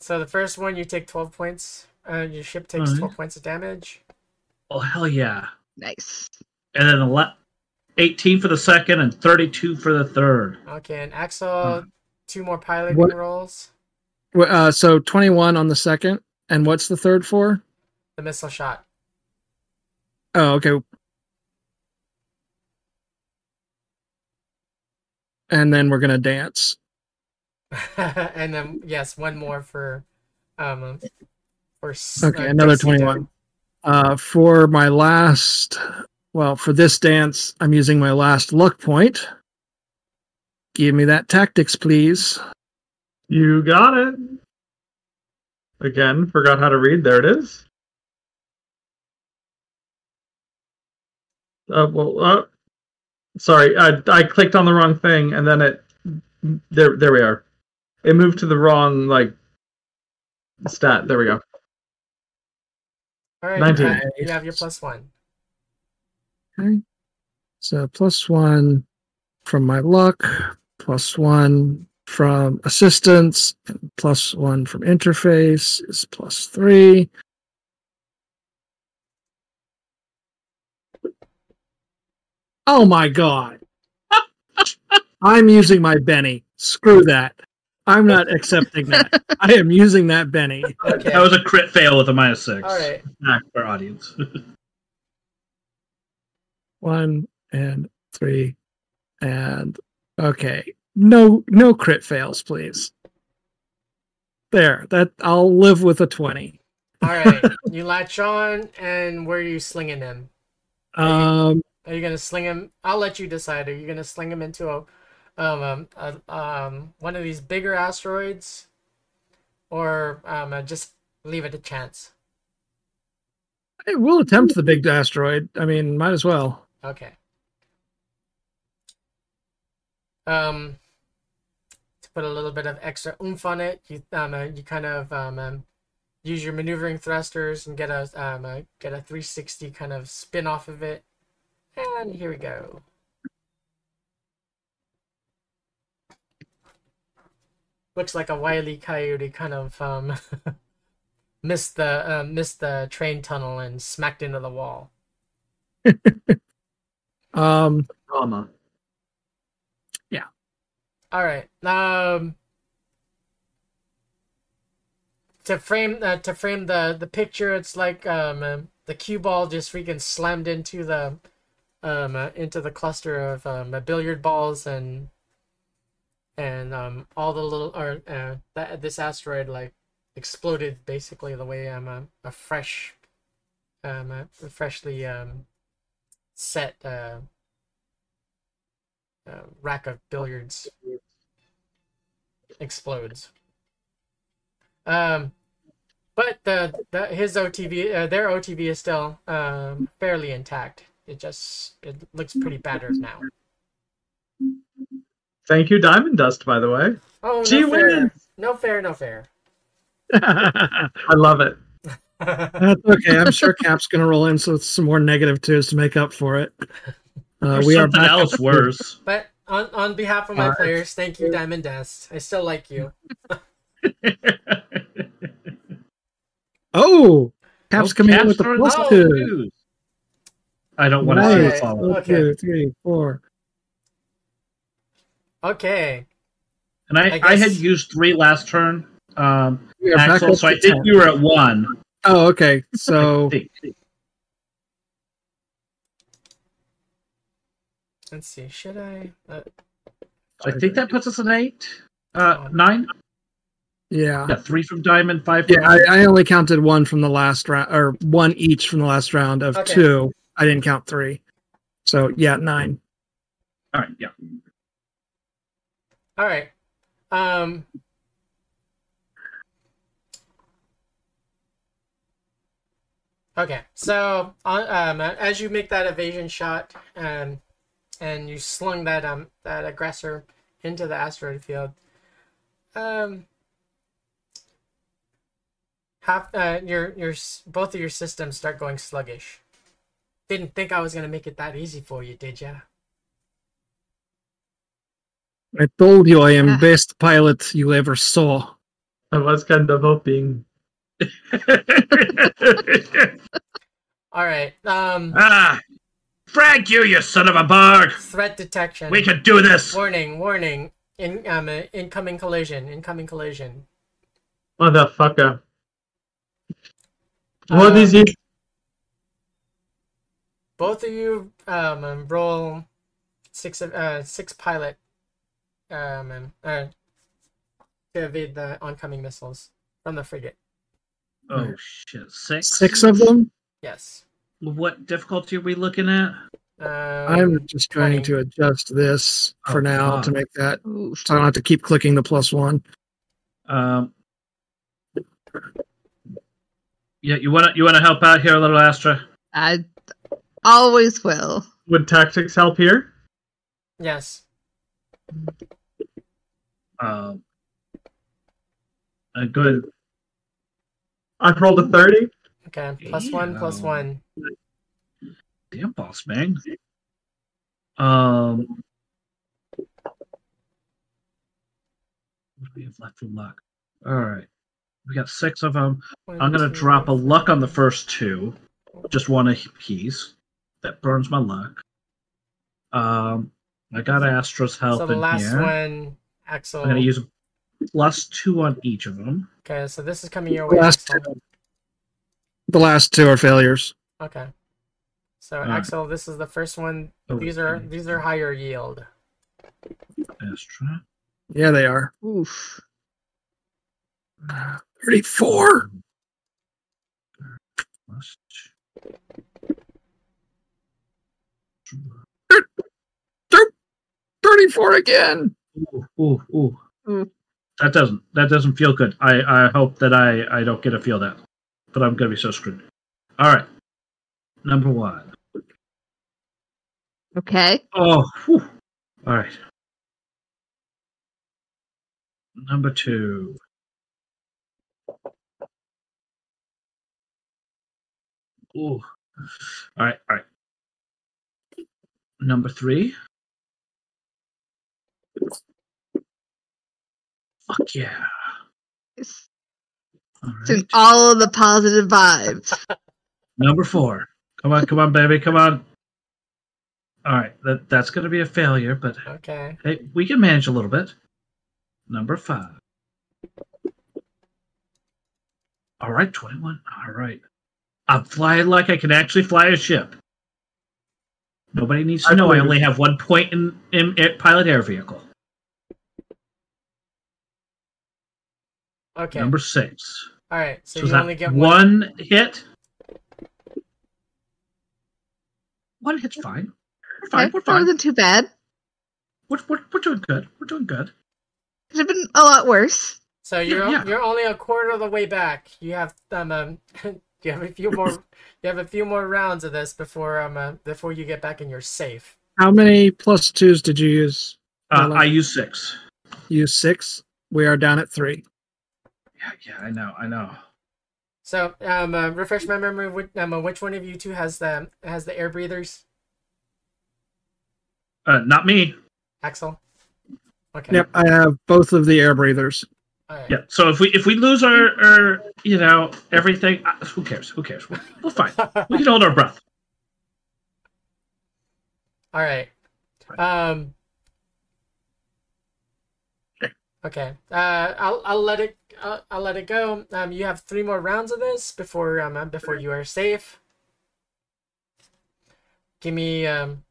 S2: So the first one you take twelve points. Uh, your ship takes
S6: Alright.
S2: twelve points of damage.
S6: Oh hell yeah!
S1: Nice.
S6: And then the le- 18 for the second and 32 for the third.
S2: Okay, and Axel, two more piloting
S4: What-
S2: rolls.
S4: Uh, so 21 on the second, and what's the third for?
S2: The missile shot.
S4: Oh, okay. And then we're gonna dance.
S2: and then yes, one more for um for
S4: Okay,
S2: uh,
S4: another 21. Uh, for my last, well, for this dance, I'm using my last luck point. Give me that tactics, please.
S5: You got it. Again, forgot how to read. There it is. Uh, well, uh, sorry, I, I clicked on the wrong thing, and then it there there we are. It moved to the wrong like stat. There we go.
S2: All right,
S5: 19.
S2: you have- you have your plus one.
S4: Okay. So plus one from my luck, plus one from assistance, and plus one from interface is plus three. Oh my god. I'm using my Benny. Screw that. I'm not accepting that. I am using that Benny.
S2: Okay.
S6: That was a crit fail with a minus six.
S2: All right.
S6: Back for our audience.
S4: One and three and okay. No no crit fails, please. There. That I'll live with a twenty.
S2: All right. You latch on, and where are you slinging him?
S4: Um
S2: Are you gonna sling him? I'll let you decide. Are you gonna sling him into a, um, um, a, um, one of these bigger asteroids, or um, uh, just leave it to chance?
S4: I will attempt the big asteroid. I mean, might as well.
S2: Okay. Um, to put a little bit of extra oomph on it, you um, uh, you kind of um, um, use your maneuvering thrusters and get a um, uh, get a 360 kind of spin off of it. And here we go. Looks like a wily coyote kind of um, missed the uh, missed the train tunnel and smacked into the wall.
S4: Um
S5: Drama. Yeah.
S2: All right. Um, to frame uh, to frame the the picture, it's like um uh, the cue ball just freaking slammed into the um uh, into the cluster of um, uh, billiard balls and and um all the little or uh, that this asteroid like exploded basically the way um a, a fresh um a freshly um set uh, uh rack of billiards explodes. Um, but the, the his OTV, uh, their OTV is still um fairly intact. It just it looks pretty battered now.
S5: Thank you, Diamond Dust, by the way.
S2: Oh,
S5: She
S2: no fair.
S5: wins.
S2: No fair, no fair.
S5: I love it.
S4: That's okay. I'm sure Cap's going to roll in so some more negative twos to make up for it. Uh, we are
S6: something
S4: back
S6: else worse.
S2: but on, on behalf of my
S5: Alright.
S2: players, thank you, Diamond Dust. I still like you.
S4: Oh, Cap's coming in with the
S6: Caps are
S4: plus
S2: Oh,
S4: two.
S6: Twos. I don't want to see
S2: Nice.
S6: it follow.
S4: One,
S2: Okay.
S4: two, three, four.
S2: Okay.
S6: And I,
S2: I
S6: I, had used three last turn. Um,
S4: We
S6: Axel, so I think you were at one.
S4: Oh, okay. So
S2: Let's see. Should I? Uh,
S6: I think that puts us at eight. Uh, nine.
S4: yeah,
S6: Yeah, three from Diamond, five from
S4: yeah. I, I only counted one from the last round, or one each from the last round of
S2: Okay.
S4: two. I didn't count three. So yeah, nine.
S6: All right, yeah.
S2: all right. Um. Okay, so um, as you make that evasion shot, um, and you slung that um that aggressor into the asteroid field, um, half uh, your your both of your systems start going sluggish. Didn't think I was gonna make it that easy for you, did ya?
S4: I told you I am
S1: Ah.
S4: best pilot you ever saw.
S5: I was kind of hoping.
S2: All right. Um,
S6: ah, frag you, you son of a bird!
S2: threat detection.
S6: We can do this.
S2: Warning, warning. In um uh, incoming collision, incoming collision.
S5: Motherfucker. What
S2: Um,
S5: is it?
S2: Both of you um, um roll six of uh six pilot um um, uh to evade the oncoming missiles from the frigate.
S6: Oh shit, six.
S4: Six of them.
S2: Yes.
S6: What difficulty are we looking at?
S2: Um,
S4: I'm just trying
S2: 20.
S4: to adjust this for
S6: Oh,
S4: now
S6: God.
S4: to make that so I don't have to keep clicking the plus one.
S6: Um. Yeah, you wanna you wanna help out here, a little Astra?
S1: I always will.
S5: Would tactics help here?
S2: Yes.
S6: Um. Uh, good.
S5: I've rolled a 30.
S2: Okay. Plus one. Plus
S6: Damn.
S2: one.
S6: Damn, boss man. Um. What do we have left for luck? All right, we got six of them.
S2: One,
S6: I'm gonna
S2: two,
S6: drop a luck on the first two, just one a piece. That burns my luck. Um, I got Astra's help
S2: So the
S6: in
S2: last
S6: here.
S2: one, Axel.
S6: I'm gonna use a plus two on each of them.
S2: Okay, so this is coming your
S4: The
S2: way.
S4: last,
S2: Axel.
S4: the last two are failures.
S2: Okay. So
S6: Alright.
S2: Axel, this is the first one.
S6: Oh,
S2: These are
S6: okay.
S2: these are higher yield.
S6: Astra.
S4: Yeah, they are.
S1: Oof.
S4: 34.
S6: Plus two.
S4: 34 again.
S6: Ooh, ooh, ooh.
S1: Ooh.
S6: That doesn't that doesn't feel good. I I hope that I I don't get to feel that, but I'm gonna be so screwed. All right, number one.
S1: Okay.
S6: Oh, whew. all right. Number two. Ooh. All right, all right. Number three. Fuck yeah.
S1: It's
S6: All
S1: it's in all of the positive vibes.
S6: Number four. Come on, come on, baby, come on. All right, that that's going to be a failure, but
S2: Okay.
S6: hey, we can manage a little bit. Number five. All right, twenty-one. All right, I'm flying like I can actually fly a ship. Nobody needs to
S5: I
S6: know I only have one point in, in, in pilot air vehicle.
S2: Okay.
S6: Number six.
S2: All right. So,
S6: So,
S2: you
S6: that
S2: only get one.
S6: one hit. One hit's fine. We're fine.
S1: Okay,
S6: We're fine.
S1: that
S6: fine.
S1: wasn't too bad.
S6: We're, we're, we're doing good. We're doing good.
S1: Could have been a lot worse.
S2: So you're
S6: yeah.
S2: you're only a quarter of the way back. You have um, um you have a few more you have a few more rounds of this before um uh, before you get back in your safe.
S4: How many plus twos did you use?
S6: Uh, I use six.
S4: Use six. We are down at three.
S6: Yeah, yeah, I know, I know.
S2: So, um, uh, refresh my memory. Which, um, uh, which one of you two has the has the air breathers?
S6: Uh, not me.
S2: Axel. Okay.
S4: Yep, I have both of the air breathers.
S2: Right.
S6: Yeah. So if we if we lose our, our you know everything, uh, who cares? Who cares? We're, we're fine. We can hold our breath.
S2: All right. Um. Okay. Uh, I'll I'll let it I'll, I'll let it go. Um, you have three more rounds of this before um uh, before you are safe. Give me um.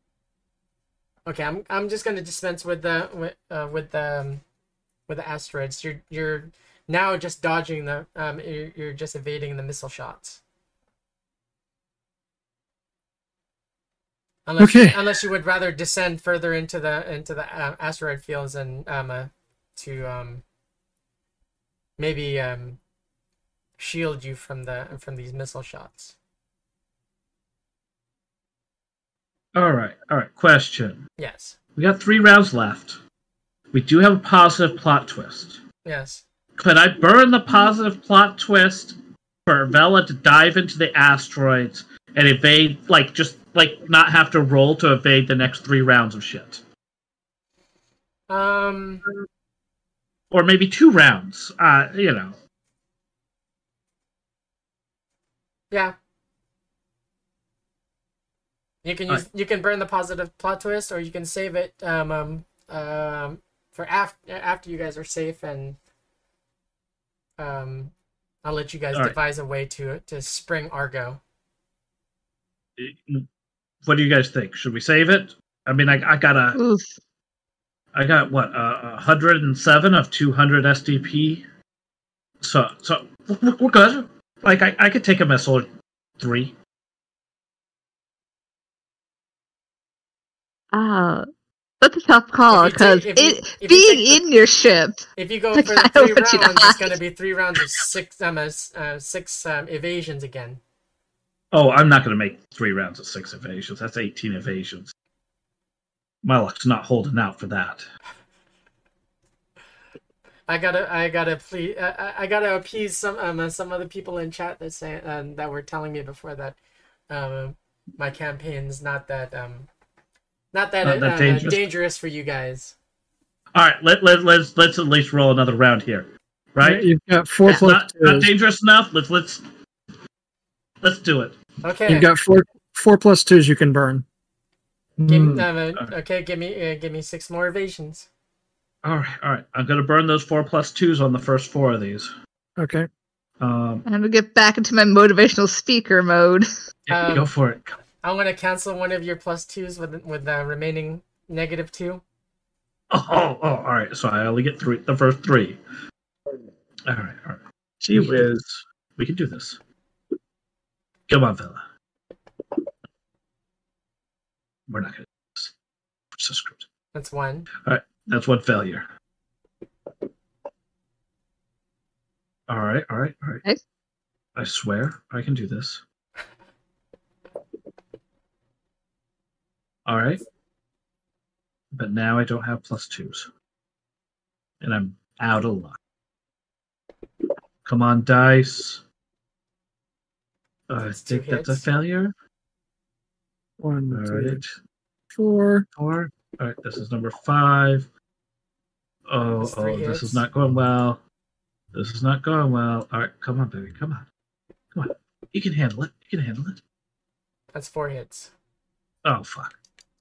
S2: Okay, I'm I'm just gonna dispense with the with uh, with the um, with the asteroids. You're you're now just dodging the um you're, you're just evading the missile shots. Unless
S4: Okay.
S2: unless you would rather descend further into the into the uh, asteroid fields and um uh, to um maybe um shield you from the from these missile shots.
S6: All right. All right. Question.
S2: Yes.
S6: We got three rounds left. We do have a positive plot twist.
S2: Yes.
S6: Could I burn the positive plot twist for Vela to dive into the asteroids and evade, like, just like not have to roll to evade the next three rounds of shit,
S2: Um.
S6: or maybe two rounds? Uh, you know.
S2: Yeah. You can use you can burn the positive plot twist, or you can save it um um um for after after you guys are safe, and um I'll let you guys
S6: All right.
S2: devise a way to to spring Argo.
S6: What do you guys think? Should we save it? I mean, I, I got a,
S1: Oof.
S6: I got what, a hundred and seven of two hundred SDP. So, so we're we're good. Like, I, I could take a missile three.
S1: Ah, that's a tough call because
S2: take- you-
S1: it
S2: you
S1: being
S2: the-
S1: in your ship.
S2: If you go
S1: Like,
S2: for the three rounds,
S1: to
S2: it's gonna be three rounds of six um uh, uh, six um, evasions again.
S6: Oh, I'm not going to make three rounds of six evasions. That's 18 evasions. My luck's not holding out for that.
S2: I gotta, I gotta please, I, I- I gotta appease some, um, uh, some other people in chat that say, um, that were telling me before that, um, my campaign's not that, um, not that,
S6: Not that
S2: uh,
S6: dangerous.
S2: dangerous. for you guys.
S6: All right, let, let, let's let's at least roll another round here, right?
S4: You've got four
S6: It's
S4: plus
S6: not, not dangerous enough. Let's let's let's do it.
S2: Okay.
S4: You've got four four plus twos you can burn.
S2: Give, um, uh,
S6: Alright.
S2: okay, give me, uh, give me six more evasions.
S6: All right, all right. I'm gonna burn those four plus twos on the first four of these.
S4: Okay.
S6: Um,
S1: I'm gonna get back into my motivational speaker mode.
S6: yeah,
S2: Um,
S6: go for it.
S2: I'm gonna cancel one of your plus twos with, with the remaining negative two.
S6: Oh, oh, oh, all right. So I only get three. The first three. All right, all right. Gee whiz, we can do this. Come on, fella. We're not gonna do this. We're so screwed.
S2: That's one.
S6: All right, that's one failure. All right, all right, all right.
S1: Okay.
S6: I swear I can do this. All right. But now I don't have plus twos. And I'm out of luck. Come on, dice. I
S2: That's
S6: think that's a failure.
S4: One,
S6: All
S4: two,
S6: right.
S4: four.
S6: Four. All right, this is number five. Oh, oh, this is not going well. This is not going well. All right, come on, baby, come on, come on. You can handle it. You can handle it.
S2: That's four hits.
S6: Oh fuck.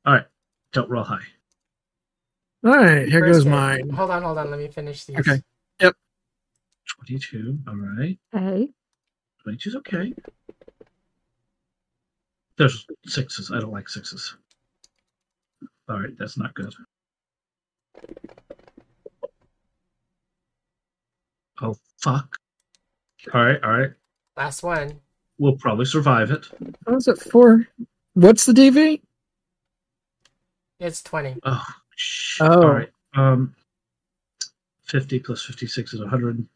S6: All right, don't roll high.
S4: All right, here
S2: First
S4: goes
S2: hit.
S4: mine.
S2: Hold on, hold on. Let me finish these.
S4: Okay. Yep.
S6: Twenty-two. All right,
S1: Okay.
S6: twenty-two's okay. There's sixes. I don't like sixes. All right, that's not good. Oh fuck. All right, all right.
S2: Last one.
S6: We'll probably survive it.
S4: How is it four? What's the DV?
S2: It's twenty.
S6: Oh, sh-
S4: Oh.
S6: All right. Um, 50 plus 56 is 100.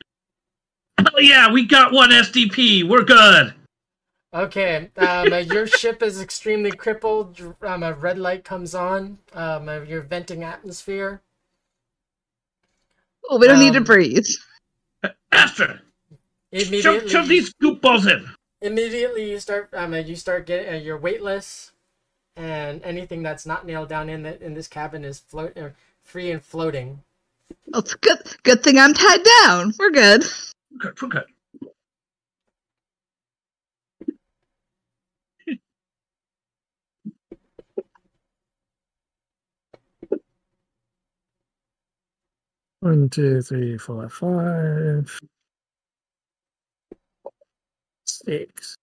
S6: Oh, yeah, we got one SDP. We're good.
S2: Okay. Um, uh, your ship is extremely crippled. Um, a red light comes on. Um, uh, your venting atmosphere.
S1: Oh, we don't need to
S2: Um,
S1: breathe.
S6: Astra,
S2: Immediately,
S6: shove these goop balls in.
S2: immediately you start um, uh, you start getting uh, you're weightless, and anything that's not nailed down in the, in this cabin is float or free and floating.
S1: Well, it's good. Good thing I'm tied down. We're good.
S6: Good, we're good.
S4: One, two, three, four, five, six.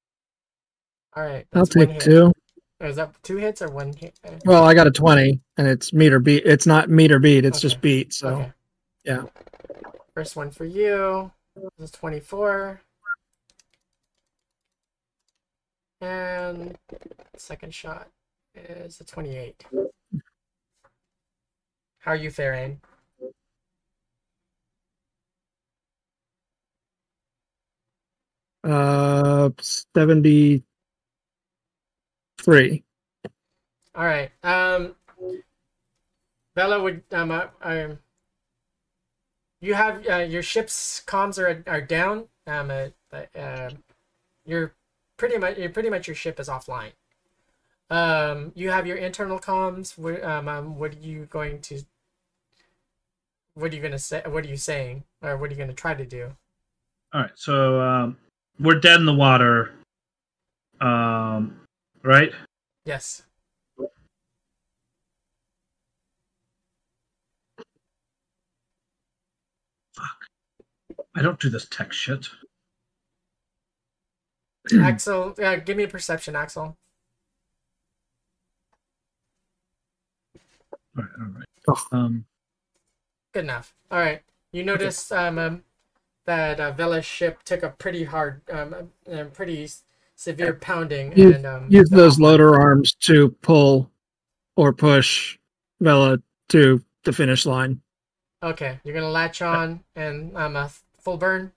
S2: All right,
S4: I'll take two.
S2: Is that two hits or one hit?
S4: Well, I got a twenty, and it's meter beat. It's not meter beat. It's just beat. So
S2: Okay.
S4: yeah.
S2: First one for you. This is 24. And second shot is a 28. How are you faring?
S4: uh, seventy three.
S2: All right. Um, Vela would um, uh, um you have uh, your ship's comms are are down. Um, uh, uh, you're pretty much you're pretty much your ship is offline. Um, you have your internal comms. What um, um what are you going to? What are you gonna say? What are you saying, or what are you gonna try to do?
S6: All right, so um, we're dead in the water. Um, right?
S2: Yes.
S6: I don't do this tech shit.
S2: Axel, uh, give me a perception, Axel.
S6: All right, all right.
S4: Oh.
S6: Um,
S2: Good enough. All right. You notice um, um that uh, Vela's ship took a pretty hard, um, uh, pretty s- severe pounding,
S4: You-
S2: and um,
S4: Use
S2: the-
S4: those loader arms to pull or push Vela to the finish line.
S2: Okay, you're gonna latch on and I'm a full burn.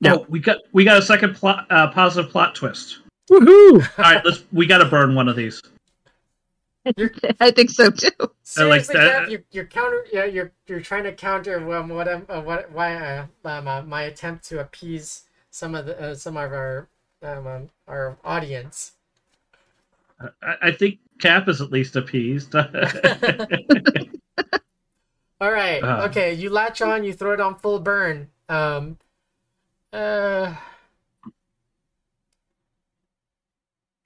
S4: Yeah.
S6: Oh, we got we got a second plot, uh, positive plot twist.
S4: Woohoo!
S6: All right, let's. We got to burn one of these.
S1: I think so too.
S2: Seriously,
S6: that.
S2: Jeff, you, you're counter. Yeah, you're you're trying to counter um, what I'm, uh, what why uh, um, uh, my attempt to appease some of the uh, some of our um, um our audience.
S6: I, I think Cap is at least appeased.
S2: All right.
S6: Uh.
S2: okay, you latch on. You throw it on full burn. Um. Uh.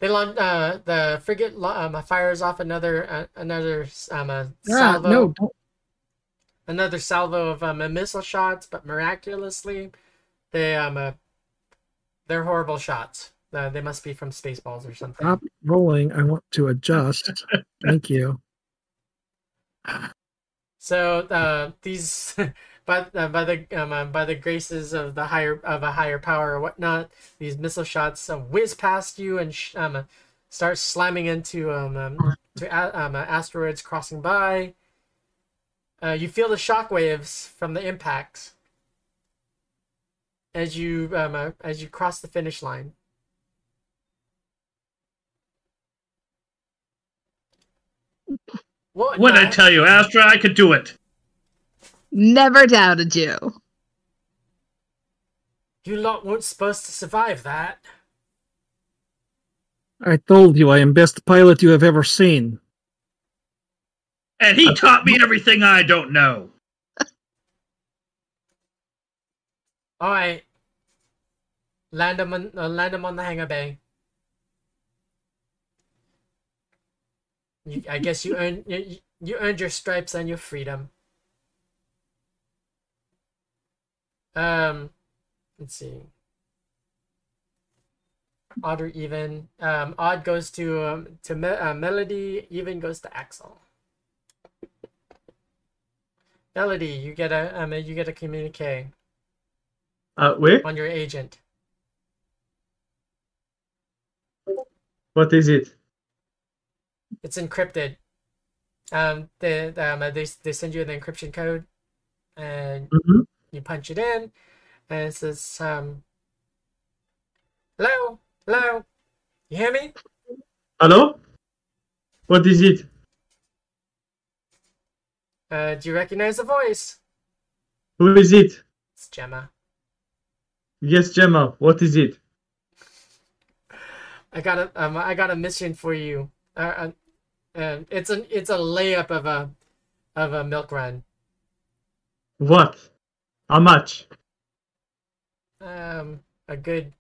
S2: They launch. Uh, the frigate lo- um, fires off another uh, another um a
S4: Ah,
S2: salvo
S4: no, don't.
S2: another salvo of um, missile shots, but miraculously, they um uh, they're horrible shots. Uh, they must be from Spaceballs or something.
S4: Stop rolling. I want to adjust. Thank you.
S2: So uh, these, by uh, by the um, uh, by the graces of the higher of a higher power or whatnot, these missile shots uh, whiz past you and sh- um, uh, start slamming into um, um to a- um, uh, asteroids crossing by. Uh, you feel the shock waves from the impacts as you um, uh, as you cross the finish line. What?
S6: what did I tell you, Astra? I could do it.
S1: Never doubted you.
S2: You lot weren't supposed to survive that.
S4: I told you I am best pilot you have ever seen.
S6: And he taught me everything I don't know.
S2: All right. Land them on, uh, land 'em on the hangar bay. You, I guess you earned you, you earned your stripes and your freedom. Um, let's see. Odd or even. Um, odd goes to um, to me- uh, melody. Even goes to Axel. Melody, you get a um, you get a communique
S5: Uh, wait,
S2: on your agent.
S5: what is it?
S2: It's encrypted. Um, they um, they they send you the encryption code, and
S5: Mhm.
S2: you punch it in, and it says um. Hello, hello, you hear me?
S5: Hello? What is it?
S2: Uh, do you recognize the voice?
S5: Who is it?
S2: It's Gemma.
S5: Yes, Gemma. What is it?
S2: I got a um, I got a mission for you. Uh, uh, uh, it's an it's a layup of a of a milk run.
S5: What? How much?
S2: Um, a good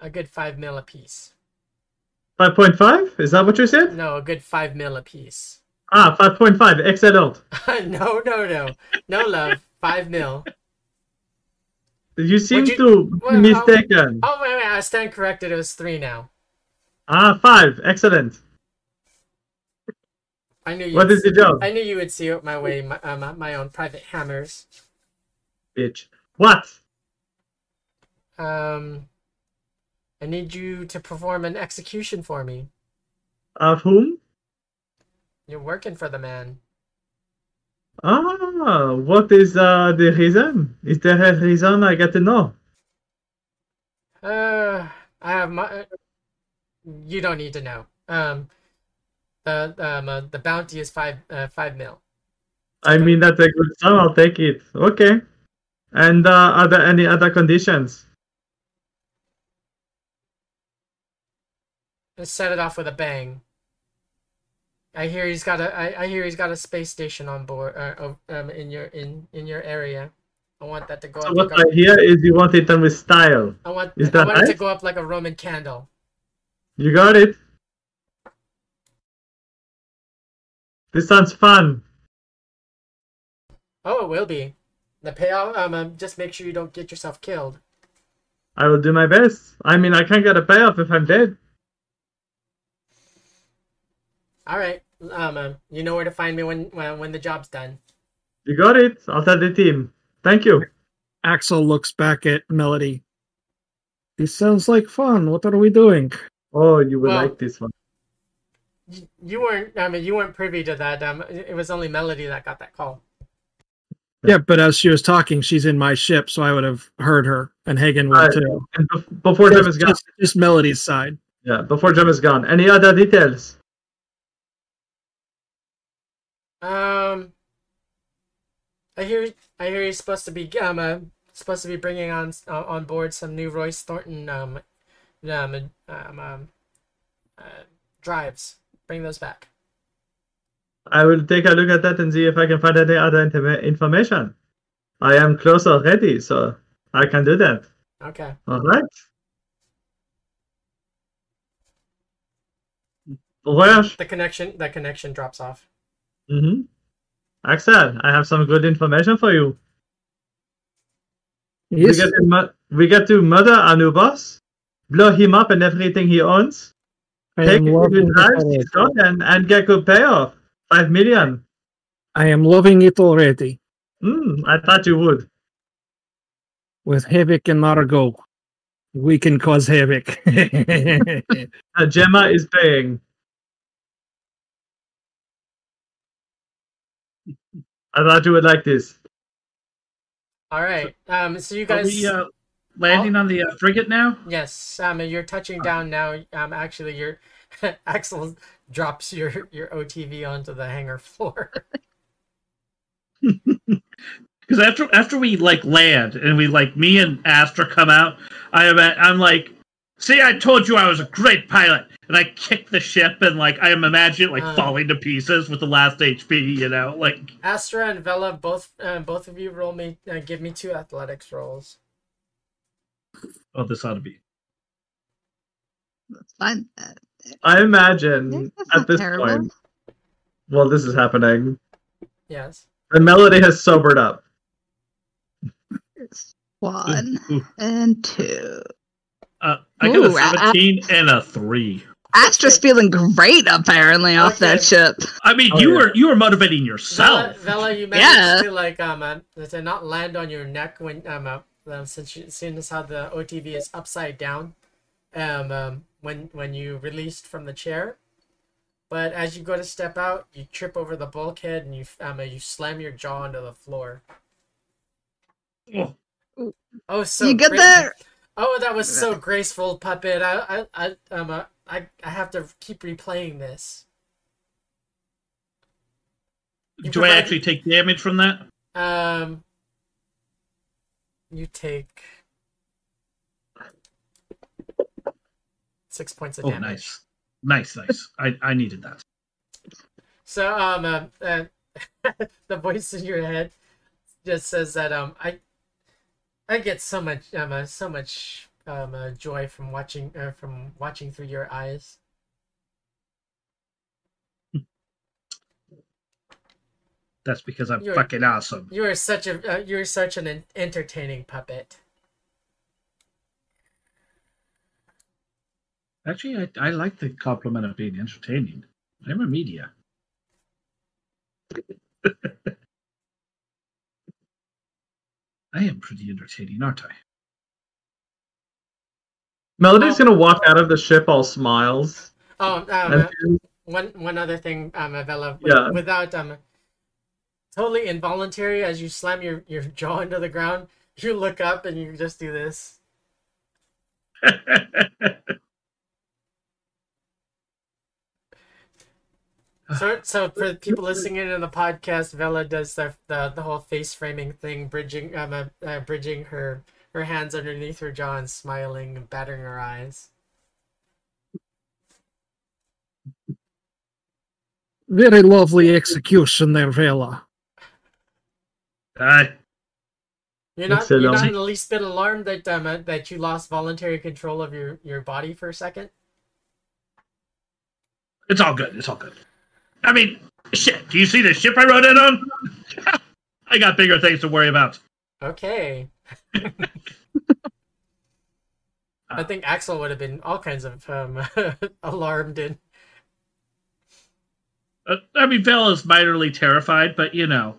S2: a good five mil a piece.
S5: 5.5? Is that what you said?
S2: No, a good five mil a piece.
S5: Ah, 5.5. Excellent.
S2: no, no, no, no love. Five mil.
S5: You seem
S2: you-
S5: to
S2: well,
S5: mistaken.
S2: Oh wait, wait, I stand corrected. It was three now.
S5: Ah, 5. Excellent.
S2: I knew you.
S5: What is the job?
S2: I knew you would see it my way my, uh, my own private hammers.
S5: Bitch. What?
S2: Um, I need you to perform an execution for me.
S5: Of whom?
S2: You're working for the man.
S5: Ah, what is uh, the reason? Is there a reason I got to know?
S2: Uh, I have my. You don't need to know. Um, the um uh, the bounty is five uh, five mil.
S5: I mean, that's a good sum. I'll take it. Okay. And uh, are there any other conditions?
S2: Let's set it off with a bang. I hear he's got a. I, I hear he's got a space station on board. Uh, um, in your in in your area. I want that to go
S5: So
S2: up.
S5: what
S2: Like
S5: I
S2: a,
S5: hear is you want it done with style.
S2: I want.
S5: is that I
S2: want it to go up like a Roman candle.
S5: You got it? This sounds fun.
S2: Oh, it will be. The payoff. Um, um, just make sure you don't get yourself killed.
S5: I will do my best. I mean, I can't get a payoff if I'm dead.
S2: All right. Um, um, you know where to find me when when when the job's done.
S5: You got it. I'll tell the team. Thank you.
S4: Axel looks back at Melody. This sounds like fun. What are we doing?
S5: Oh, you will
S2: Well-
S5: like this one.
S2: You, you weren't. I mean, you weren't privy to that. Um, it it was only Melody that got that call.
S4: Yeah, but as she was talking, she's in my ship, so I would have heard her, and Hagen would too.
S5: And before Gem is gone,
S4: just, just Melody's side.
S5: yeah, before Gem is gone. Any other details?
S2: Um, I hear. I hear he's supposed to be um uh, supposed to be bringing on uh, on board some new Royce Thornton um um um, um uh, drives. Bring those back.
S5: I will take a look at that and see if I can find any other information. I am close already, so I can do that.
S2: Okay.
S5: All right. Voyage.
S2: The connection. The connection drops off.
S5: Mm-hmm. Axel, I have some good information for you. We get to mu- we get to murder our new boss, blow him up and everything he owns,
S4: I
S5: take
S4: am
S5: him to
S4: loving it
S5: his son and, and get good payoff. Five million.
S4: I am loving it already.
S5: Hmm, I thought you would.
S4: With Havoc and Margot, we can cause havoc.
S5: Uh, Gemma is paying. I thought you would like this.
S2: All right. Um. So you
S6: Are
S2: guys.
S6: we uh, landing on the uh, frigate now?
S2: Yes. Um. You're touching down now. Um. Actually, your Axel drops your your OTV onto the hangar floor.
S6: Because after after we like land and we like me and Astra come out, I am at, I'm like, see, I told you I was a great pilot, and I kicked the ship and like I am imagining like
S2: Uh.
S6: falling to pieces with the last HP, you know, like
S2: Astra and Vela, both uh, both of you roll me. Uh, give me two athletics rolls.
S6: oh, this ought to be.
S1: That's fine. Uh,
S5: I imagine
S1: that's
S5: at this
S1: terrible.
S5: point, well, this is happening.
S2: Yes.
S5: The melody has sobered up.
S1: It's one and two.
S6: Uh, I got a
S1: Ooh, I- I-
S6: 17 and a three.
S1: Astra's feeling great apparently off that
S2: Okay.
S1: ship.
S6: I mean,
S5: Oh,
S6: you
S5: yeah.
S6: were you were motivating yourself.
S2: Vela, you managed
S1: Yeah.
S2: to like um uh, to not land on your neck when um uh, um, since you seeing as how the OTV is upside down, um, um when when you released from the chair. But as you go to step out, you trip over the bulkhead and you um uh, you slam your jaw into the floor.
S6: Oh,
S2: Oh, so
S1: you get
S2: great.
S1: There?
S2: Oh, that was so graceful, puppet. I, I, I, um, uh, I, I have to keep replaying this. You
S6: do I actually take damage from that?
S2: Um, you take six points of
S6: Oh,
S2: damage.
S6: nice, nice, nice. I I needed that.
S2: So um, uh, uh, the voice in your head just says that um, I I get so much um, uh, so much um, uh, joy from watching uh, from watching through your eyes.
S6: That's because I'm
S2: You're-
S6: fucking awesome.
S2: You are such a uh, you are such an entertaining puppet.
S6: Actually, I, I like the compliment of being entertaining. I'm a media. I am pretty entertaining, aren't I?
S5: Melody's gonna walk out of the ship all smiles.
S2: Oh, um, uh, one one other thing, um, Avella,
S5: Yeah.
S2: without um, totally involuntary, as you slam your your jaw into the ground, you look up and you just do this. So, so for people listening in on the podcast, Vela does the the, the whole face framing thing, bridging um, uh, uh, bridging her her hands underneath her jaw and smiling and battering her eyes.
S4: Very lovely execution there, Vela.
S6: I,
S2: You're not you're not in the least bit alarmed that um uh, that you lost voluntary control of your your body for a second.
S6: it's all good. It's all good. I mean, shit. Do you see the ship I rode in on? I got bigger things to worry about.
S2: Okay. I think Axel would have been all kinds of um alarmed and
S6: Uh, I mean, Vela's minorly terrified, but you know.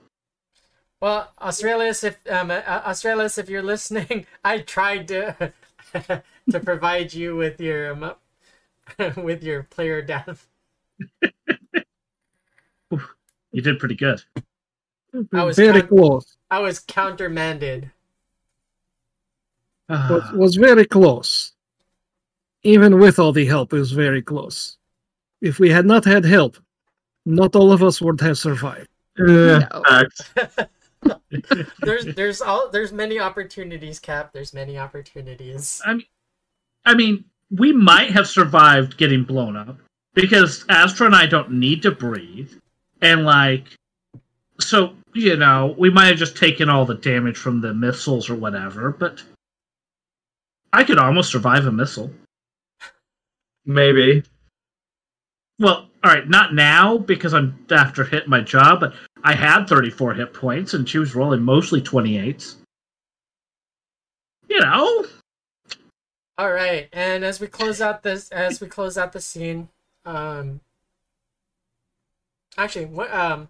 S2: Well, Australis, if um, uh, Australis, if you're listening, I tried to to provide you with your um, with your player death.
S6: You did pretty good.
S2: I was
S4: very
S2: kind-
S4: close.
S2: I was countermanded.
S4: Was, was very close. Even with all the help, it was very close. If we had not had help, not all of us would have survived.
S5: Eh,
S1: No.
S2: There's there's all there's many opportunities, Cap. There's many opportunities.
S6: I mean, I mean, we might have survived getting blown up because Astra and I don't need to breathe, and like, so you know, we might have just taken all the damage from the missiles or whatever. But I could almost survive a missile.
S5: Maybe.
S6: Well, all right, not now because I'm after hitting my job, but I had 34 hit points and she was rolling mostly 28s. You know,
S2: All right, and as we close out this, as we close out the scene, um, actually, what um,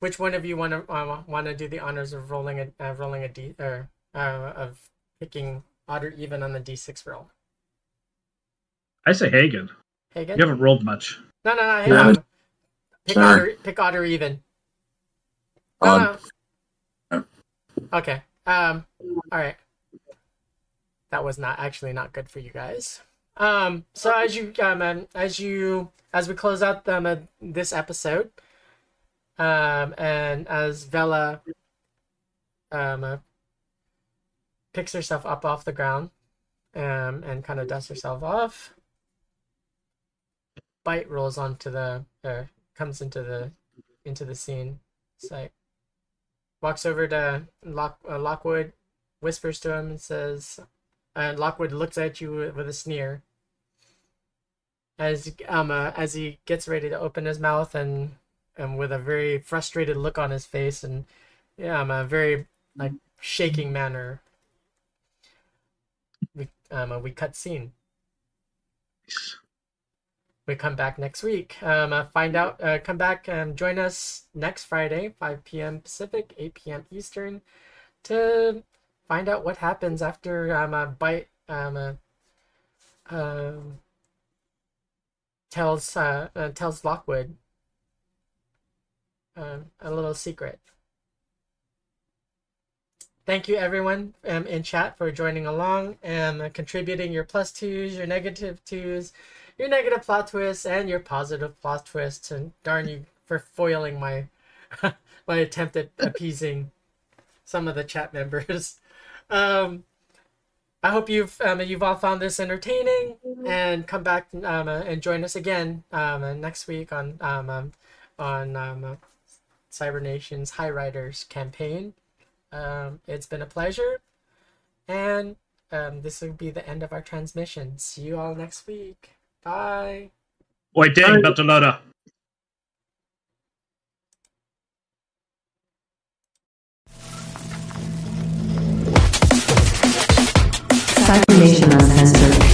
S2: which one of you want to uh, want to do the honors of rolling a uh, rolling a d or uh, of picking odd or even on the d6 roll?
S6: I say Hagen.
S2: Hagen?
S6: You haven't rolled much.
S2: No, no, no.
S3: Yeah.
S2: Hagen. Pick
S3: Sorry.
S2: odd or pick odd or even. No,
S3: Um,
S2: no. Okay. Um. All right. That was not actually not good for you guys. Um. So as you um um, as you as we close out um uh, this episode, um and as Vela um uh, picks herself up off the ground, um and kind of dusts herself off. Bite rolls onto the or comes into the into the scene. It's like walks over to Lock, uh, Lockwood, whispers to him, and says, and Lockwood looks at you with, with a sneer. As um uh, as he gets ready to open his mouth and and with a very frustrated look on his face and yeah, um, a very like shaking manner. We um uh, we cut scene. We come back next week. Um, uh, find out. Uh, come back. and join us next Friday, 5 p.m. Pacific, 8 p.m. Eastern, to find out what happens after um a bite um uh, um tells uh, uh tells Lockwood um a little secret. Thank you everyone um, in chat for joining along and uh, contributing your plus twos, your negative twos, your negative plot twists, and your positive plot twists. And darn you for foiling my my attempt at appeasing some of the chat members. Um, I hope you've um, you've all found this entertaining and come back um, uh, and join us again um, uh, next week on um, um, on um, uh, Cybernation's High Riders campaign. Um, it's been a pleasure, and um, this will be the end of our transmission. See you all next week. Bye.
S6: Oi, dang, Dr. Loda.
S7: Cybernation Uncensored.